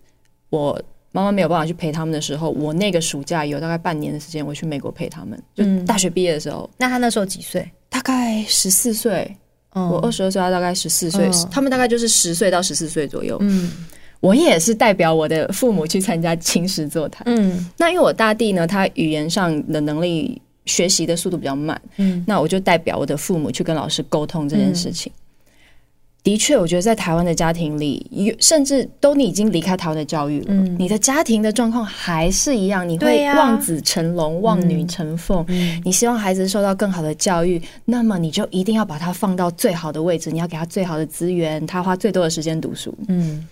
[SPEAKER 1] 我。妈妈没有办法去陪他们的时候，我那个暑假有大概半年的时间，我去美国陪他们。就大学毕业的时候，
[SPEAKER 2] 嗯、那他那时候几岁？
[SPEAKER 1] 大概十四岁。我二十二岁，他大概十四岁。他们大概就是十岁到十四岁左右。嗯，我也是代表我的父母去参加青石座谈。嗯，那因为我大弟呢，他语言上的能力、学习的速度比较慢。嗯，那我就代表我的父母去跟老师沟通这件事情。
[SPEAKER 2] 的确，我觉得在台湾的家庭里，有甚至都你已经离开台湾的教育了，嗯、你的家庭的状况还是一样，你会望子成龙、望女成凤，嗯、你希望孩子受到更好的教育，那么你就一定要把他放到最好的位置，你要给他最好的资源，他花最多的时间读书。嗯，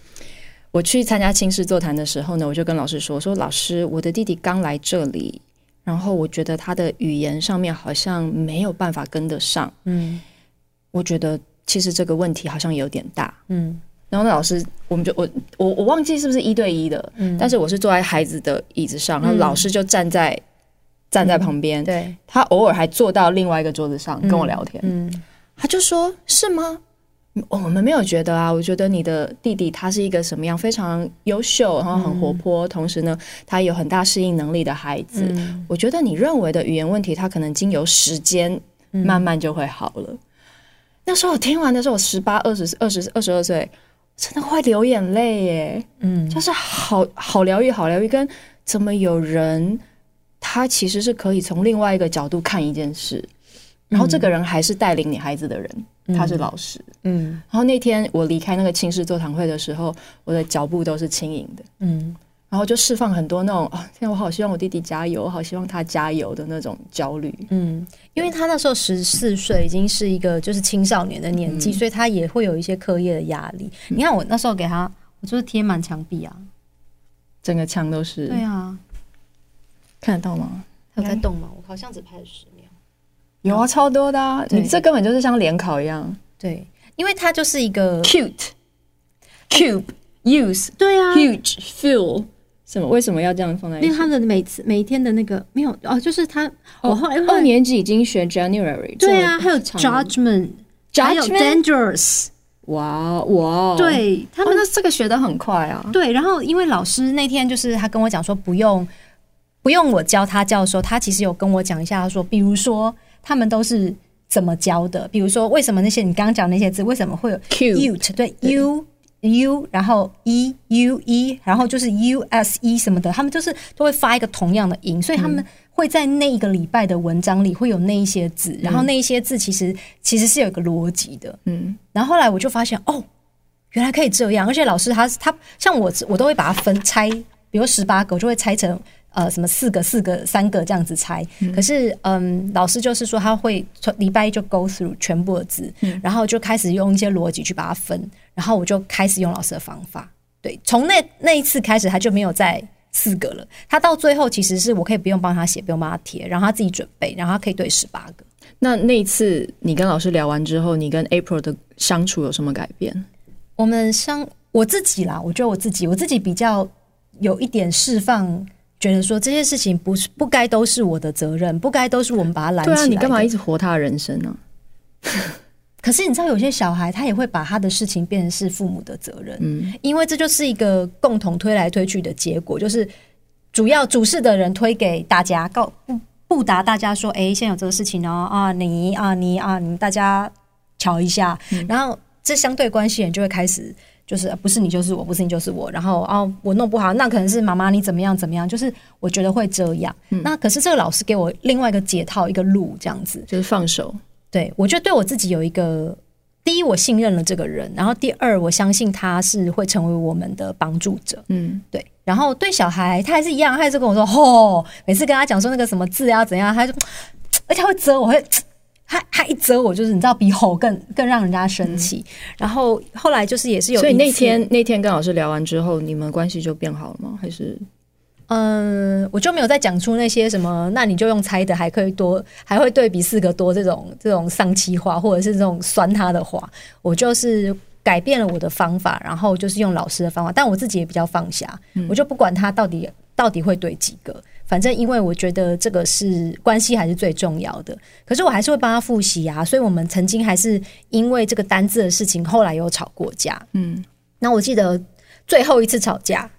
[SPEAKER 2] 我去参加亲师座谈的时候呢，我就跟老师说：“说老师，我的弟弟刚来这里，然后我觉得他的语言上面好像没有办法跟得上。”嗯，我觉得。其实这个问题好像有点大，嗯，然后那老师，我们就我我我忘记是不是一对一的，嗯，但是我是坐在孩子的椅子上，然后老师就站在站在旁边，对，他偶尔还坐到另外一个桌子上跟我聊天，嗯，他就说：“是吗？我们没有觉得啊，我觉得你的弟弟他是一个什么样非常优秀，然后很活泼，同时呢，他有很大适应能力的孩子。我觉得你认为的语言问题，他可能经由时间慢慢就会好了。”那时候我听完的时候，我十八、二十、二十、二十二岁，真的会流眼泪耶。嗯，就是好好疗愈，好疗愈。跟怎么有人，他其实是可以从另外一个角度看一件事，然后这个人还是带领你孩子的人，嗯、他是老师。嗯，然后那天我离开那个亲师座谈会的时候，我的脚步都是轻盈的。嗯。然后就释放很多那种啊，天，我好希望我弟弟加油，我好希望他加油的那种焦虑。嗯，因为他那时候十四岁，已经是一个就是青少年的年纪，嗯、所以他也会有一些课业的压力。嗯、你看我那时候给他，我就是贴满墙壁啊，整个墙都是。对啊，看得到吗？他有在动吗？我好像只拍了十秒。有啊，超多的你这根本就是像联考一样。对，因为他就是一个 cute cube use 对啊 huge feel。什么？为什么要这样放在？因为他的每次每天的那个没有哦，就是他我后来二年级已经学 January，对啊，还有 Judgment，还有 Dangerous，哇哇，对他们那这个学的很快啊。对，然后因为老师那天就是他跟我讲说不用不用我教他教的时候，他其实有跟我讲一下，他说比如说他们都是怎么教的，比如说为什么那些你刚刚讲那些字为什么会有 cute 对 U。U，然后 E U E，然后就是 U S E 什么的，他们就是都会发一个同样的音，所以他们会在那一个礼拜的文章里会有那一些字，然后那一些字其实其实是有一个逻辑的，嗯。然后后来我就发现，哦，原来可以这样，而且老师他他像我，我都会把它分拆，比如十八个，我就会拆成。呃，什么四个、四个、三个这样子拆，嗯、可是嗯，老师就是说他会从礼拜一就 go through 全部的字，嗯、然后就开始用一些逻辑去把它分，然后我就开始用老师的方法。对，从那那一次开始，他就没有再四个了。他到最后其实是我可以不用帮他写，不用帮他贴，然后他自己准备，然后他可以对十八个。那那一次你跟老师聊完之后，你跟 April 的相处有什么改变？我们相我自己啦，我觉得我自己，我自己比较有一点释放。觉得说这些事情不是不该都是我的责任，不该都是我们把他拦起来。对啊，你干嘛一直活他的人生呢？可是你知道，有些小孩他也会把他的事情变成是父母的责任，嗯，因为这就是一个共同推来推去的结果，就是主要主事的人推给大家，告布布达大家说，哎，现在有这个事情哦，啊，你啊，你啊，你们大家瞧一下，嗯，然后这相对关系人就会开始。就是不是你就是我，不是你就是我，然后哦，我弄不好，那可能是妈妈你怎么样怎么样，就是我觉得会这样。嗯、那可是这个老师给我另外一个解套一个路，这样子就是放手。对，我觉得对我自己有一个第一，我信任了这个人，然后第二，我相信他是会成为我们的帮助者。嗯，对。然后对小孩，他还是一样，他还是跟我说，吼、哦，每次跟他讲说那个什么字要怎样，他就 而且他会责我会。他他一责我，就是你知道比吼更更让人家生气。嗯、然后后来就是也是有，所以那天那天跟老师聊完之后，你们关系就变好了吗？还是嗯，我就没有再讲出那些什么，那你就用猜的，还可以多，还会对比四个多这种这种丧气话，或者是这种酸他的话。我就是改变了我的方法，然后就是用老师的方法，但我自己也比较放下，嗯、我就不管他到底到底会对几个。反正，因为我觉得这个是关系还是最重要的，可是我还是会帮他复习啊。所以我们曾经还是因为这个单字的事情，后来有吵过架。嗯，那我记得最后一次吵架，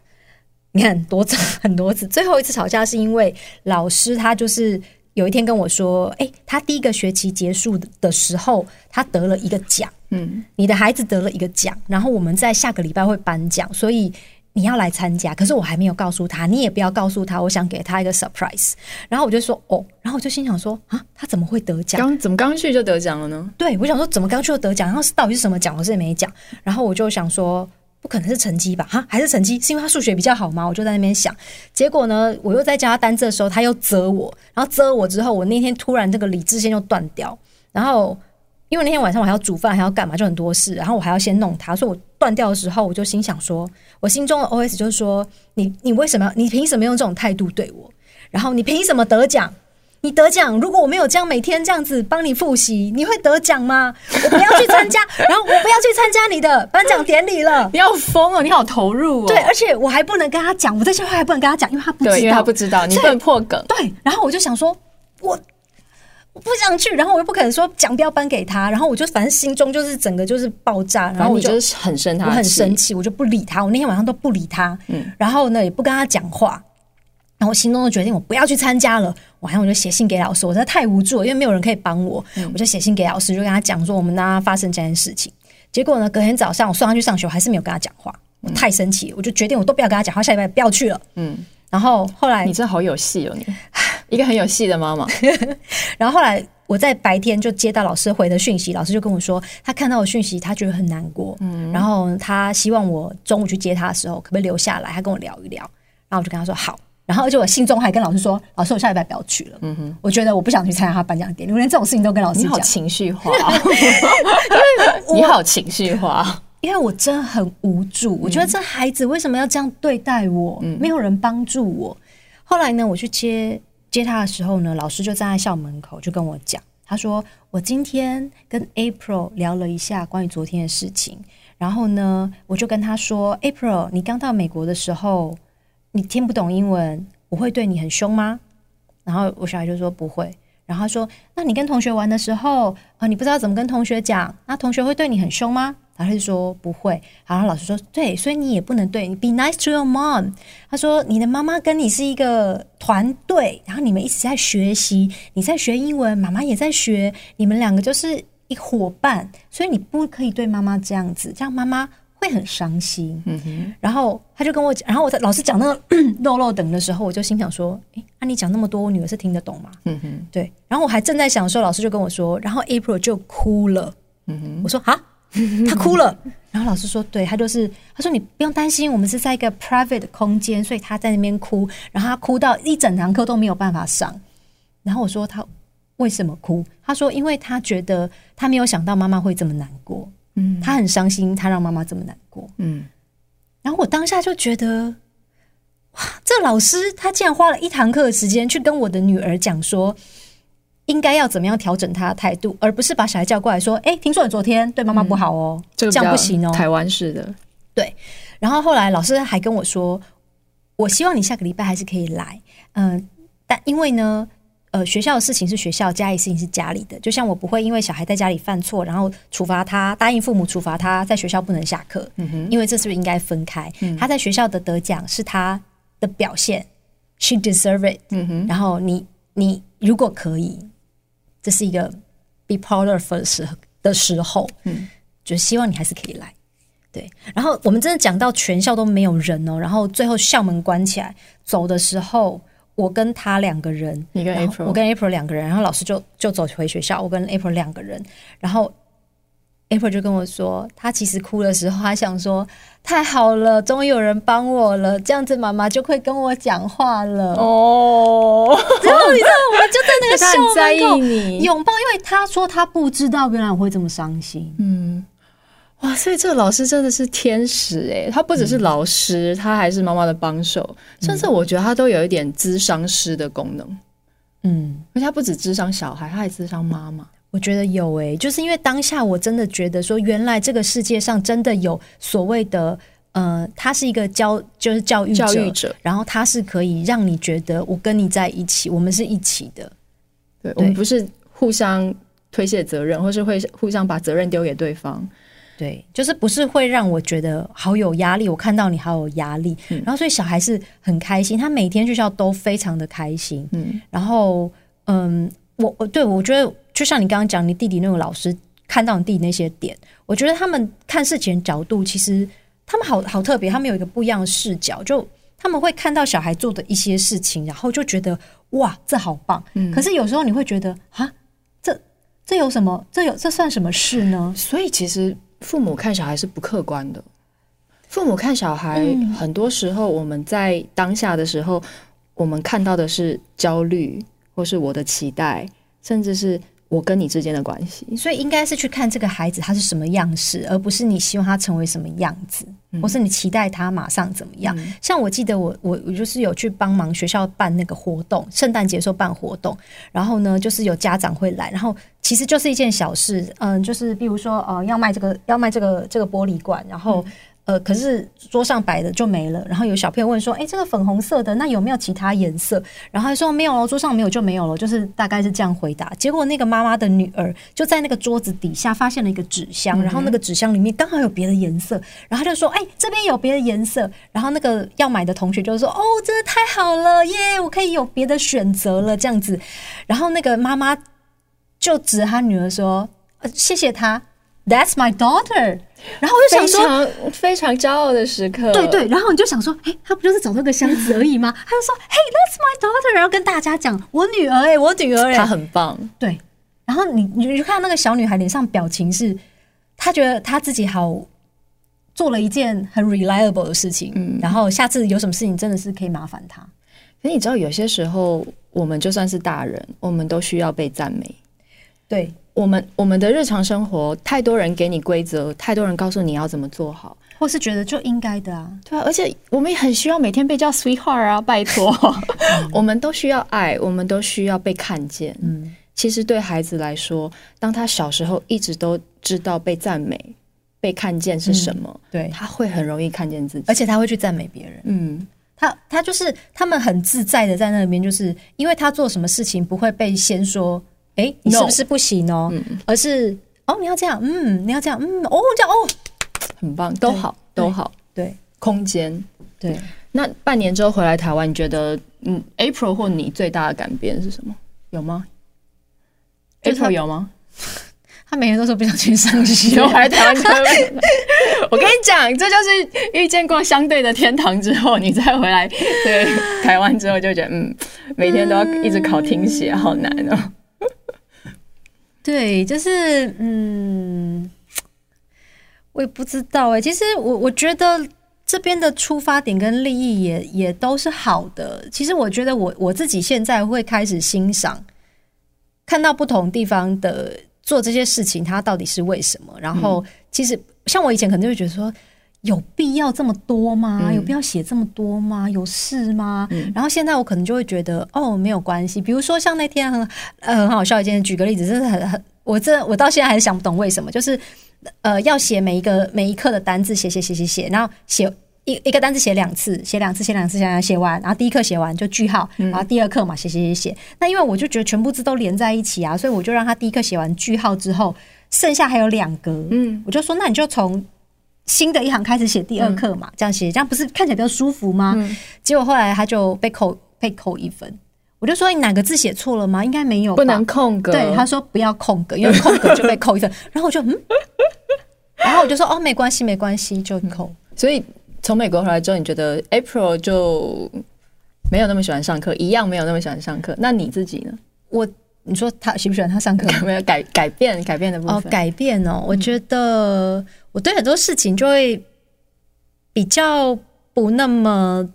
[SPEAKER 2] 你看多次很多次。最后一次吵架是因为老师他就是有一天跟我说：“哎，他第一个学期结束的时候，他得了一个奖。嗯，你的孩子得了一个奖，然后我们在下个礼拜会颁奖，所以。”你要来参加，可是我还没有告诉他，你也不要告诉他，我想给他一个 surprise。然后我就说哦，然后我就心想说啊，他怎么会得奖？
[SPEAKER 1] 刚怎么刚去就得奖了呢？
[SPEAKER 2] 对，我想说怎么刚去就得奖？然后是到底是什么奖？我是也没讲。然后我就想说，不可能是成绩吧？哈，还是成绩？是因为他数学比较好吗？我就在那边想。结果呢，我又在教他单字的时候，他又责我，然后责我之后，我那天突然这个理智线就断掉，然后。因为那天晚上我还要煮饭，还要干嘛，就很多事。然后我还要先弄它，所以我断掉的时候，我就心想说，我心中的 OS 就是说，你你为什么，你凭什么用这种态度对我？然后你凭什么得奖？你得奖，如果我没有这样每天这样子帮你复习，你会得奖吗？我不要去参加，然后我不要去参加你的颁奖典礼了。
[SPEAKER 1] 你要疯哦，你好投入哦。
[SPEAKER 2] 对，而且我还不能跟他讲，我这些话还不能跟他讲，因为他不知道，
[SPEAKER 1] 因为他不知道，你不能破梗。
[SPEAKER 2] 对，然后我就想说，我。我不想去，然后我又不可能说奖标颁给他，然后我就反正心中就是整个就是爆炸，然后我就，
[SPEAKER 1] 很生他，我
[SPEAKER 2] 很生气，我就不理他，我那天晚上都不理他，嗯，然后呢也不跟他讲话，然后我心中就决定我不要去参加了，晚上我就写信给老师，我实在太无助了，因为没有人可以帮我，嗯、我就写信给老师，就跟他讲说我们那发生这件事情，结果呢隔天早上我送他去上学，我还是没有跟他讲话，我太生气，我就决定我都不要跟他讲话，下礼拜不要去了，嗯，然后后来
[SPEAKER 1] 你真的好有戏哦，你 一个很有戏的妈妈，
[SPEAKER 2] 然后后来。我在白天就接到老师回的讯息，老师就跟我说，他看到我讯息，他觉得很难过，嗯，然后他希望我中午去接他的时候，可不可以留下来，他跟我聊一聊。然后我就跟他说好，然后而且我信中还跟老师说，老师我下礼拜不要去了，嗯哼，我觉得我不想去参加他颁奖典礼，我连这种事情都跟老师讲，
[SPEAKER 1] 你好情绪化，因为 你好情绪化，
[SPEAKER 2] 因为我真的很无助，我觉得这孩子为什么要这样对待我？嗯，没有人帮助我。后来呢，我去接。接他的时候呢，老师就站在校门口，就跟我讲，他说：“我今天跟 April 聊了一下关于昨天的事情，然后呢，我就跟他说，April，你刚到美国的时候，你听不懂英文，我会对你很凶吗？”然后我小孩就说：“不会。”然后他说：“那你跟同学玩的时候，呃，你不知道怎么跟同学讲，那同学会对你很凶吗？”然后他就说不会，然后老师说对，所以你也不能对你，be nice to your mom。他说你的妈妈跟你是一个团队，然后你们一直在学习，你在学英文，妈妈也在学，你们两个就是一伙伴，所以你不可以对妈妈这样子，这样妈妈会很伤心。嗯哼。然后他就跟我讲，然后我在老师讲那个漏漏等的时候，我就心想说，诶，那你讲那么多，我女儿是听得懂吗？嗯哼。对。然后我还正在想的时候，老师就跟我说，然后 April 就哭了。嗯哼。我说啊。他哭了，然后老师说：“对，他就是，他说你不用担心，我们是在一个 private 的空间，所以他在那边哭，然后他哭到一整堂课都没有办法上。然后我说他为什么哭？他说因为他觉得他没有想到妈妈会这么难过，嗯，他很伤心，他让妈妈这么难过，嗯。然后我当下就觉得，哇，这老师他竟然花了一堂课的时间去跟我的女儿讲说。”应该要怎么样调整他的态度，而不是把小孩叫过来说：“哎，听说你昨天对妈妈不好哦，嗯、这样不行哦。”
[SPEAKER 1] 台湾式的，
[SPEAKER 2] 对。然后后来老师还跟我说：“我希望你下个礼拜还是可以来，嗯、呃，但因为呢，呃，学校的事情是学校，家里事情是家里的。就像我不会因为小孩在家里犯错，然后处罚他，答应父母处罚他在学校不能下课，嗯哼，因为这是不是应该分开？嗯、他在学校的得奖是他的表现，she deserve it，嗯哼。然后你你如果可以。”这是一个 be of 的时候的时候，嗯，就希望你还是可以来，对。然后我们真的讲到全校都没有人哦，然后最后校门关起来，走的时候，我跟他两个人，
[SPEAKER 1] 你跟 April，
[SPEAKER 2] 我跟 April 两个人，然后老师就就走回学校，我跟 April 两个人，然后。April 就跟我说，她其实哭的时候，她想说太好了，终于有人帮我了，这样子妈妈就会跟我讲话了。哦，然后你知道，我们就在那个 校门口拥抱，因为她说她不知道原来我会这么伤心。
[SPEAKER 1] 嗯，哇，所以这个老师真的是天使哎，他不只是老师，嗯、他还是妈妈的帮手，甚至我觉得他都有一点咨商师的功能。嗯，而且他不止智商小孩，他还智商妈妈。
[SPEAKER 2] 我觉得有诶、欸，就是因为当下我真的觉得说，原来这个世界上真的有所谓的，呃，他是一个教，就是教育者，教育者，然后他是可以让你觉得我跟你在一起，我们是一起的，
[SPEAKER 1] 对，对我们不是互相推卸责任，或是会互相把责任丢给对方，
[SPEAKER 2] 对，就是不是会让我觉得好有压力，我看到你好有压力，嗯、然后所以小孩是很开心，他每天去学校都非常的开心，嗯，然后嗯。我我对我觉得，就像你刚刚讲，你弟弟那个老师看到你弟弟那些点，我觉得他们看事情的角度，其实他们好好特别，他们有一个不一样的视角，就他们会看到小孩做的一些事情，然后就觉得哇，这好棒。嗯，可是有时候你会觉得啊，这这有什么？这有这算什么事呢？
[SPEAKER 1] 所以其实父母看小孩是不客观的。父母看小孩，很多时候我们在当下的时候，我们看到的是焦虑，或是我的期待，甚至是。我跟你之间的关系，
[SPEAKER 2] 所以应该是去看这个孩子他是什么样式，而不是你希望他成为什么样子，嗯、或是你期待他马上怎么样。嗯、像我记得我我我就是有去帮忙学校办那个活动，圣诞节时候办活动，然后呢，就是有家长会来，然后其实就是一件小事，嗯，就是比如说呃要卖这个要卖这个这个玻璃罐，然后。嗯呃，可是桌上摆的就没了。然后有小朋友问说：“哎，这个粉红色的，那有没有其他颜色？”然后他说：“没有了，桌上没有就没有了。”就是大概是这样回答。结果那个妈妈的女儿就在那个桌子底下发现了一个纸箱，然后那个纸箱里面刚好有别的颜色。然后就说：“哎，这边有别的颜色。”然后那个要买的同学就说：“哦，真的太好了耶，我可以有别的选择了。”这样子。然后那个妈妈就指着他女儿说：“呃，谢谢她。” That's my daughter。然后我就想说，
[SPEAKER 1] 非常骄傲的时刻。
[SPEAKER 2] 对对，然后你就想说，哎，他不就是找到个箱子而已吗？他就说，Hey, that's my daughter。然后跟大家讲，我女儿哎，我女儿哎，
[SPEAKER 1] 她很棒。
[SPEAKER 2] 对，然后你你就看到那个小女孩脸上表情是，她觉得她自己好做了一件很 reliable 的事情。嗯，然后下次有什么事情，真的是可以麻烦她。
[SPEAKER 1] 可是你知道，有些时候我们就算是大人，我们都需要被赞美。
[SPEAKER 2] 对。
[SPEAKER 1] 我们我们的日常生活，太多人给你规则，太多人告诉你要怎么做好，
[SPEAKER 2] 或是觉得就应该的啊，
[SPEAKER 1] 对啊，而且我们也很需要每天被叫 sweetheart 啊，拜托，嗯、我们都需要爱，我们都需要被看见。嗯，其实对孩子来说，当他小时候一直都知道被赞美、被看见是什么，嗯、对，他会很容易看见自己，
[SPEAKER 2] 而且他会去赞美别人。嗯，他他就是他们很自在的在那边，就是因为他做什么事情不会被先说。哎，你是不是不行哦？嗯、而是哦，你要这样，嗯，你要这样，嗯，哦，这样哦，
[SPEAKER 1] 很棒，都好，都好，
[SPEAKER 2] 对，
[SPEAKER 1] 空间，
[SPEAKER 2] 对。
[SPEAKER 1] 那半年之后回来台湾，你觉得嗯，April 或你最大的改变是什么？有吗？April 有吗？
[SPEAKER 2] 他每天都说不想去上学，
[SPEAKER 1] 回来台湾就我跟你讲，这就是遇见过相对的天堂之后，你再回来对台湾之后，就觉得嗯，每天都要一直考听写，好难哦。
[SPEAKER 2] 对，就是嗯，我也不知道哎。其实我我觉得这边的出发点跟利益也也都是好的。其实我觉得我我自己现在会开始欣赏，看到不同地方的做这些事情，它到底是为什么。然后其实像我以前可能就会觉得说。有必要这么多吗？嗯、有必要写这么多吗？有事吗？嗯、然后现在我可能就会觉得，哦，没有关系。比如说像那天很呃很好笑一件，举个例子，真的很很，我这我到现在还是想不懂为什么，就是呃要写每一个每一课的单字，写写写写写，然后写一一个单字写两次，写两次写两次写写完，然后第一课写完就句号，然后第二课嘛写写写写。那因为我就觉得全部字都连在一起啊，所以我就让他第一课写完句号之后，剩下还有两格，嗯，我就说那你就从。新的一行开始写第二课嘛，嗯、这样写，这样不是看起来比较舒服吗？嗯、结果后来他就被扣被扣一分，我就说你哪个字写错了吗？应该没有，
[SPEAKER 1] 不能空格。
[SPEAKER 2] 对，他说不要空格，因为空格就被扣一分。然后我就嗯，然后我就说哦，没关系，没关系，就扣。
[SPEAKER 1] 所以从美国回来之后，你觉得 April 就没有那么喜欢上课，一样没有那么喜欢上课。那你自己呢？
[SPEAKER 2] 我。你说他喜不喜欢他上课？
[SPEAKER 1] 有 没有改改变改变的部分？
[SPEAKER 2] 哦，改变哦，我觉得我对很多事情就会比较不那么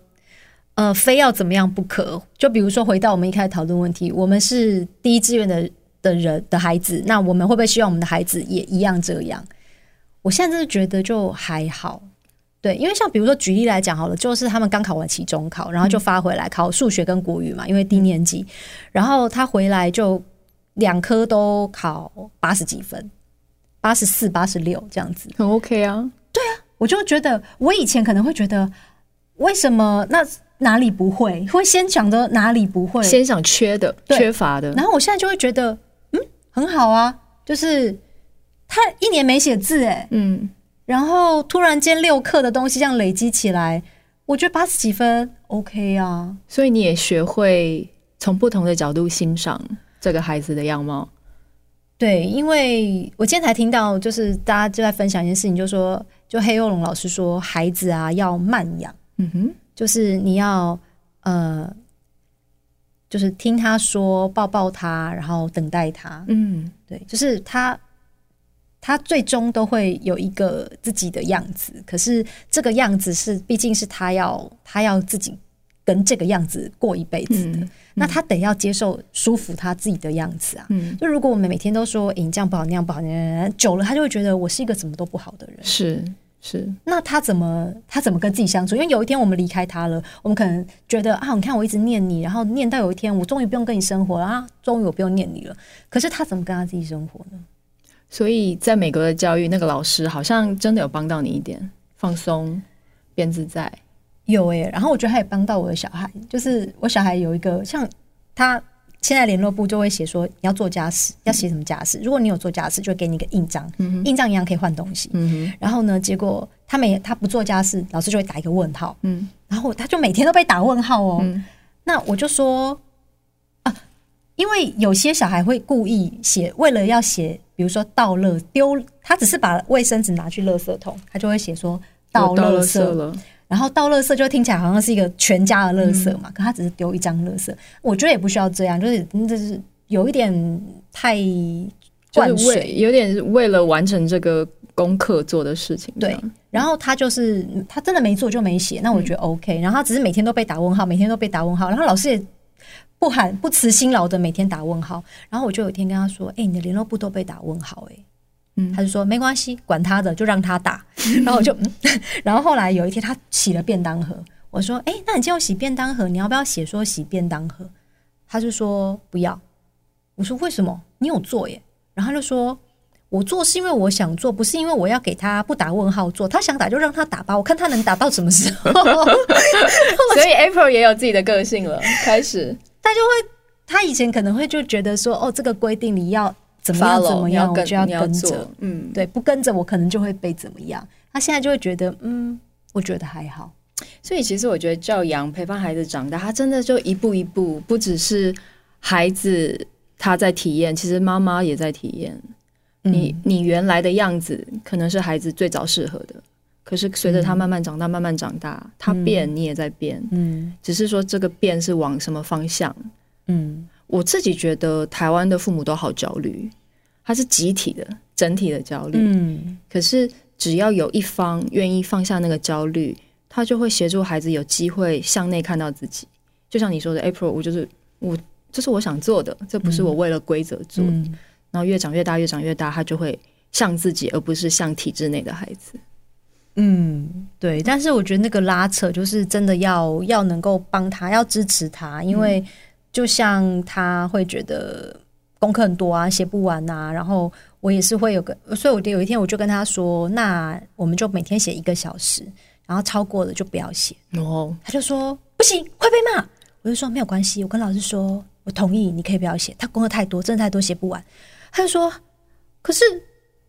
[SPEAKER 2] 呃，非要怎么样不可。就比如说，回到我们一开始讨论问题，我们是第一志愿的的人的孩子，那我们会不会希望我们的孩子也一样这样？我现在真的觉得就还好。对，因为像比如说举例来讲好了，就是他们刚考完期中考，然后就发回来考数学跟国语嘛，因为低年级，然后他回来就两科都考八十几分，八十四、八十六这样子，
[SPEAKER 1] 很 OK 啊。
[SPEAKER 2] 对啊，我就觉得我以前可能会觉得，为什么那哪里不会，会先想着哪里不会，
[SPEAKER 1] 先想缺的、缺乏的，
[SPEAKER 2] 然后我现在就会觉得，嗯，很好啊，就是他一年没写字，哎，嗯。然后突然间六课的东西这样累积起来，我觉得八十几分 OK 啊。
[SPEAKER 1] 所以你也学会从不同的角度欣赏这个孩子的样貌。
[SPEAKER 2] 对，因为我今天才听到，就是大家就在分享一件事情，就是说，就黑幼龙老师说，孩子啊要慢养，
[SPEAKER 1] 嗯哼，
[SPEAKER 2] 就是你要呃，就是听他说，抱抱他，然后等待他，
[SPEAKER 1] 嗯，
[SPEAKER 2] 对，就是他，他最终都会有一个自己的样子，可是这个样子是，毕竟是他要，他要自己。跟这个样子过一辈子的，那他得要接受舒服他自己的样子啊。嗯，就如果我们每天都说，欸、你这样不好，那样不好，久了他就会觉得我是一个怎么都不好的人。
[SPEAKER 1] 是是，
[SPEAKER 2] 那他怎么他怎么跟自己相处？因为有一天我们离开他了，我们可能觉得啊，你看我一直念你，然后念到有一天我终于不用跟你生活了啊，终于我不用念你了。可是他怎么跟他自己生活呢？
[SPEAKER 1] 所以在美国的教育，那个老师好像真的有帮到你一点，放松，变自在。
[SPEAKER 2] 有诶、欸，然后我觉得他也帮到我的小孩，就是我小孩有一个像他现在联络部就会写说你要做家事，要写什么家事。如果你有做家事，就会给你一个印章，嗯、印章一样可以换东西。嗯、然后呢，结果他每他不做家事，老师就会打一个问号。嗯，然后他就每天都被打问号哦。嗯、那我就说啊，因为有些小孩会故意写，为了要写，比如说倒垃丢，他只是把卫生纸拿去垃圾桶，他就会写说倒垃圾了。然后倒垃圾就听起来好像是一个全家的垃圾嘛，嗯、可他只是丢一张垃圾，我觉得也不需要这样，就是就是有一点太灌水，
[SPEAKER 1] 有点为了完成这个功课做的事情。
[SPEAKER 2] 对，然后他就是他真的没做就没写，那我觉得 OK。嗯、然后他只是每天都被打问号，每天都被打问号，然后老师也不喊不辞辛劳的每天打问号。然后我就有一天跟他说：“哎、欸，你的联络簿都被打问号、欸，哎。”他就说没关系，管他的，就让他打。然后我就，然后后来有一天他洗了便当盒，我说：“哎，那你今天洗便当盒，你要不要写说洗便当盒？”他就说不要。我说为什么？你有做耶？然后他就说：“我做是因为我想做，不是因为我要给他不打问号做。他想打就让他打吧，我看他能打到什么时候。”
[SPEAKER 1] 所以 April 也有自己的个性了，开始
[SPEAKER 2] 他就会，他以前可能会就觉得说：“哦，这个规定你要。”怎么样？怎么样？我就要跟着。嗯，对，不跟着我可能就会被怎么样。他现在就会觉得，嗯，我觉得还好。
[SPEAKER 1] 所以其实我觉得教养、陪伴孩子长大，他真的就一步一步，不只是孩子他在体验，其实妈妈也在体验。你你原来的样子可能是孩子最早适合的，可是随着他慢慢长大，慢慢长大，他变，你也在变。嗯，只是说这个变是往什么方向？嗯。我自己觉得台湾的父母都好焦虑，他是集体的、整体的焦虑。嗯，可是只要有一方愿意放下那个焦虑，他就会协助孩子有机会向内看到自己。就像你说的，April，我就是我，这是我想做的，这不是我为了规则做的。嗯，然后越长越大，越长越大，他就会像自己，而不是像体制内的孩子。
[SPEAKER 2] 嗯，对。但是我觉得那个拉扯，就是真的要要能够帮他，要支持他，因为。就像他会觉得功课很多啊，写不完啊，然后我也是会有个，所以我有一天我就跟他说，那我们就每天写一个小时，然后超过了就不要写。哦，他就说不行，会被骂。我就说没有关系，我跟老师说，我同意，你可以不要写。他功课太多，真的太多，写不完。他就说，可是。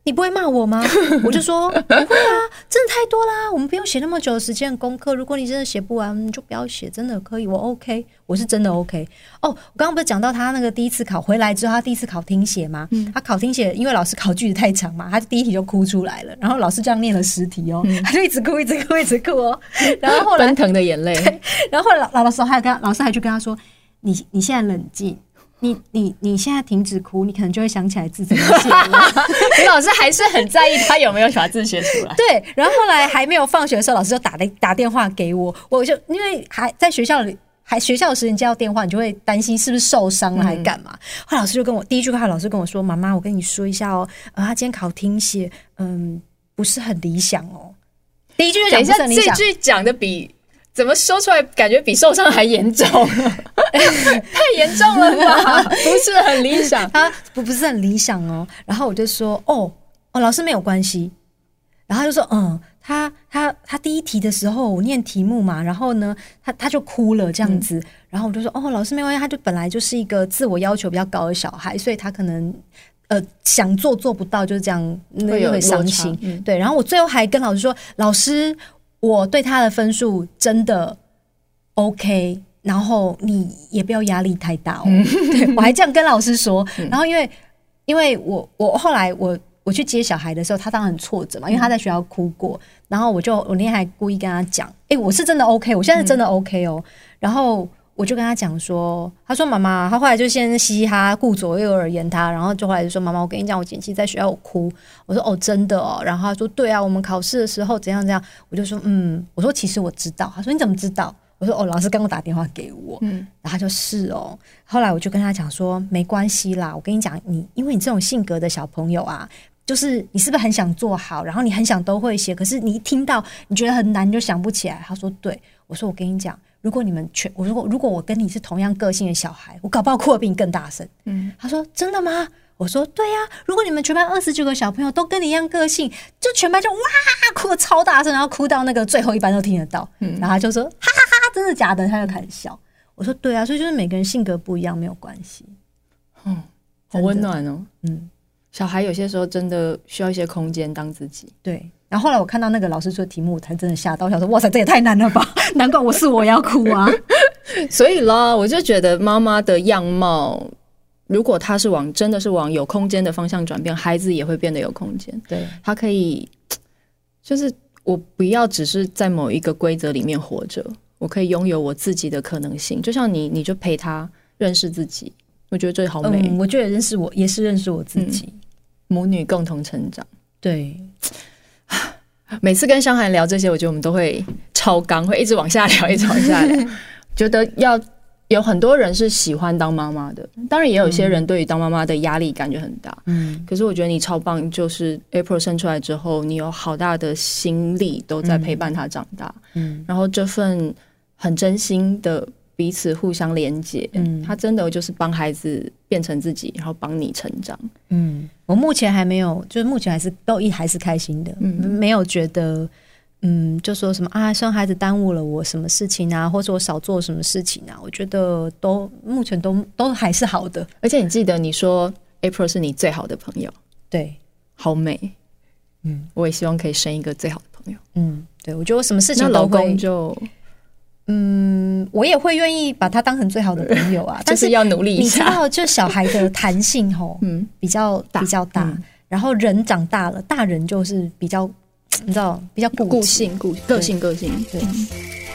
[SPEAKER 2] 你不会骂我吗？我就说不会啊，真的太多啦，我们不用写那么久的时间的功课。如果你真的写不完，你就不要写，真的可以，我 OK，我是真的 OK。哦，我刚刚不是讲到他那个第一次考回来之后，他第一次考听写吗？嗯，他考听写，因为老师考句子太长嘛，他第一题就哭出来了。然后老师这样念了十题哦，他就一直哭，一直哭，一直哭哦。然后后来
[SPEAKER 1] 奔腾的眼泪。
[SPEAKER 2] 然后老老师还跟老师还去跟他说：“你你现在冷静。”你你你现在停止哭，你可能就会想起来字怎么写了。
[SPEAKER 1] 李老师还是很在意他有没有把字写出来。
[SPEAKER 2] 对，然后后来还没有放学的时候，老师就打了打电话给我，我就因为还在学校里，还学校的时你接到电话，你就会担心是不是受伤了，还干嘛？嗯、后来老师就跟我第一句话，老师跟我说：“妈妈，我跟你说一下哦，呃，他今天考听写，嗯，不是很理想哦。”第一句就讲不是很理想，
[SPEAKER 1] 这句讲的比。怎么说出来感觉比受伤还严重？太严重了吧？不是很理想，
[SPEAKER 2] 他不不是很理想哦。然后我就说，哦哦，老师没有关系。然后他就说，嗯，他他他第一题的时候我念题目嘛，然后呢，他他就哭了这样子。嗯、然后我就说，哦，老师没关系，他就本来就是一个自我要求比较高的小孩，所以他可能呃想做做不到，就是这样，会有会伤心。嗯、对，然后我最后还跟老师说，老师。我对他的分数真的 OK，然后你也不要压力太大哦。嗯、对，我还这样跟老师说。然后因为因为我我后来我我去接小孩的时候，他当然很挫折嘛，因为他在学校哭过，嗯、然后我就我那天还故意跟他讲，哎、欸，我是真的 OK，我现在是真的 OK 哦，嗯、然后。我就跟他讲说，他说妈妈，他后来就先嘻嘻哈哈顾左右而言他，然后就后来就说妈妈，我跟你讲，我前期在学校我哭，我说哦真的哦，然后他说对啊，我们考试的时候怎样怎样，我就说嗯，我说其实我知道，他说你怎么知道？我说哦，老师刚刚打电话给我，嗯，然后他就是哦，后来我就跟他讲说没关系啦，我跟你讲，你因为你这种性格的小朋友啊，就是你是不是很想做好，然后你很想都会写，可是你一听到你觉得很难，你就想不起来。他说对，我说我跟你讲。如果你们全我如果如果我跟你是同样个性的小孩，我搞不好哭得比你更大声。嗯，他说真的吗？我说对呀、啊。如果你们全班二十九个小朋友都跟你一样个性，就全班就哇哭得超大声，然后哭到那个最后一班都听得到。嗯，然后他就说哈哈哈，真的假的？他就开始笑。我说对啊，所以就是每个人性格不一样没有关系。
[SPEAKER 1] 嗯，好温暖哦。嗯，小孩有些时候真的需要一些空间当自己。
[SPEAKER 2] 对。然后后来我看到那个老师出的题目，我才真的吓到，我想说哇塞，这也太难了吧！难怪我是我要哭啊。
[SPEAKER 1] 所以啦，我就觉得妈妈的样貌，如果他是往真的是往有空间的方向转变，孩子也会变得有空间。对，他可以，就是我不要只是在某一个规则里面活着，我可以拥有我自己的可能性。就像你，你就陪他认识自己，我觉得这好美。
[SPEAKER 2] 嗯，我觉得认识我也是认识我自己，
[SPEAKER 1] 嗯，母女共同成长。
[SPEAKER 2] 对。
[SPEAKER 1] 每次跟香涵聊这些，我觉得我们都会超纲，会一直往下聊，一直往下聊。觉得要有很多人是喜欢当妈妈的，当然也有一些人对于当妈妈的压力感觉很大。嗯，可是我觉得你超棒，就是 April 生出来之后，你有好大的心力都在陪伴他长大。嗯，然后这份很真心的。彼此互相连接，嗯，他真的就是帮孩子变成自己，然后帮你成长。
[SPEAKER 2] 嗯，我目前还没有，就是目前还是都一还是开心的，嗯，没有觉得，嗯，就说什么啊，生孩子耽误了我什么事情啊，或者我少做什么事情啊，我觉得都目前都都还是好的。
[SPEAKER 1] 而且你记得你说 April 是你最好的朋友，
[SPEAKER 2] 对，
[SPEAKER 1] 好美，嗯，我也希望可以生一个最好的朋友，
[SPEAKER 2] 嗯，对，我觉得我什么事情都会就。嗯，我也会愿意把他当成最好的朋友啊，但是要努力一下。你知道，就小孩的弹性吼，嗯，比较比较大。然后人长大了，大人就是比较，你知道，比较
[SPEAKER 1] 固性、固个性、个性，对，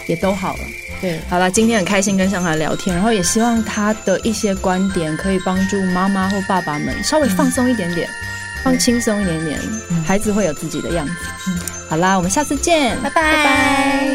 [SPEAKER 1] 也都好了。对，好了，今天很开心跟上海聊天，然后也希望他的一些观点可以帮助妈妈或爸爸们稍微放松一点点，放轻松一点点，孩子会有自己的样子。好啦，我们下次见，拜拜。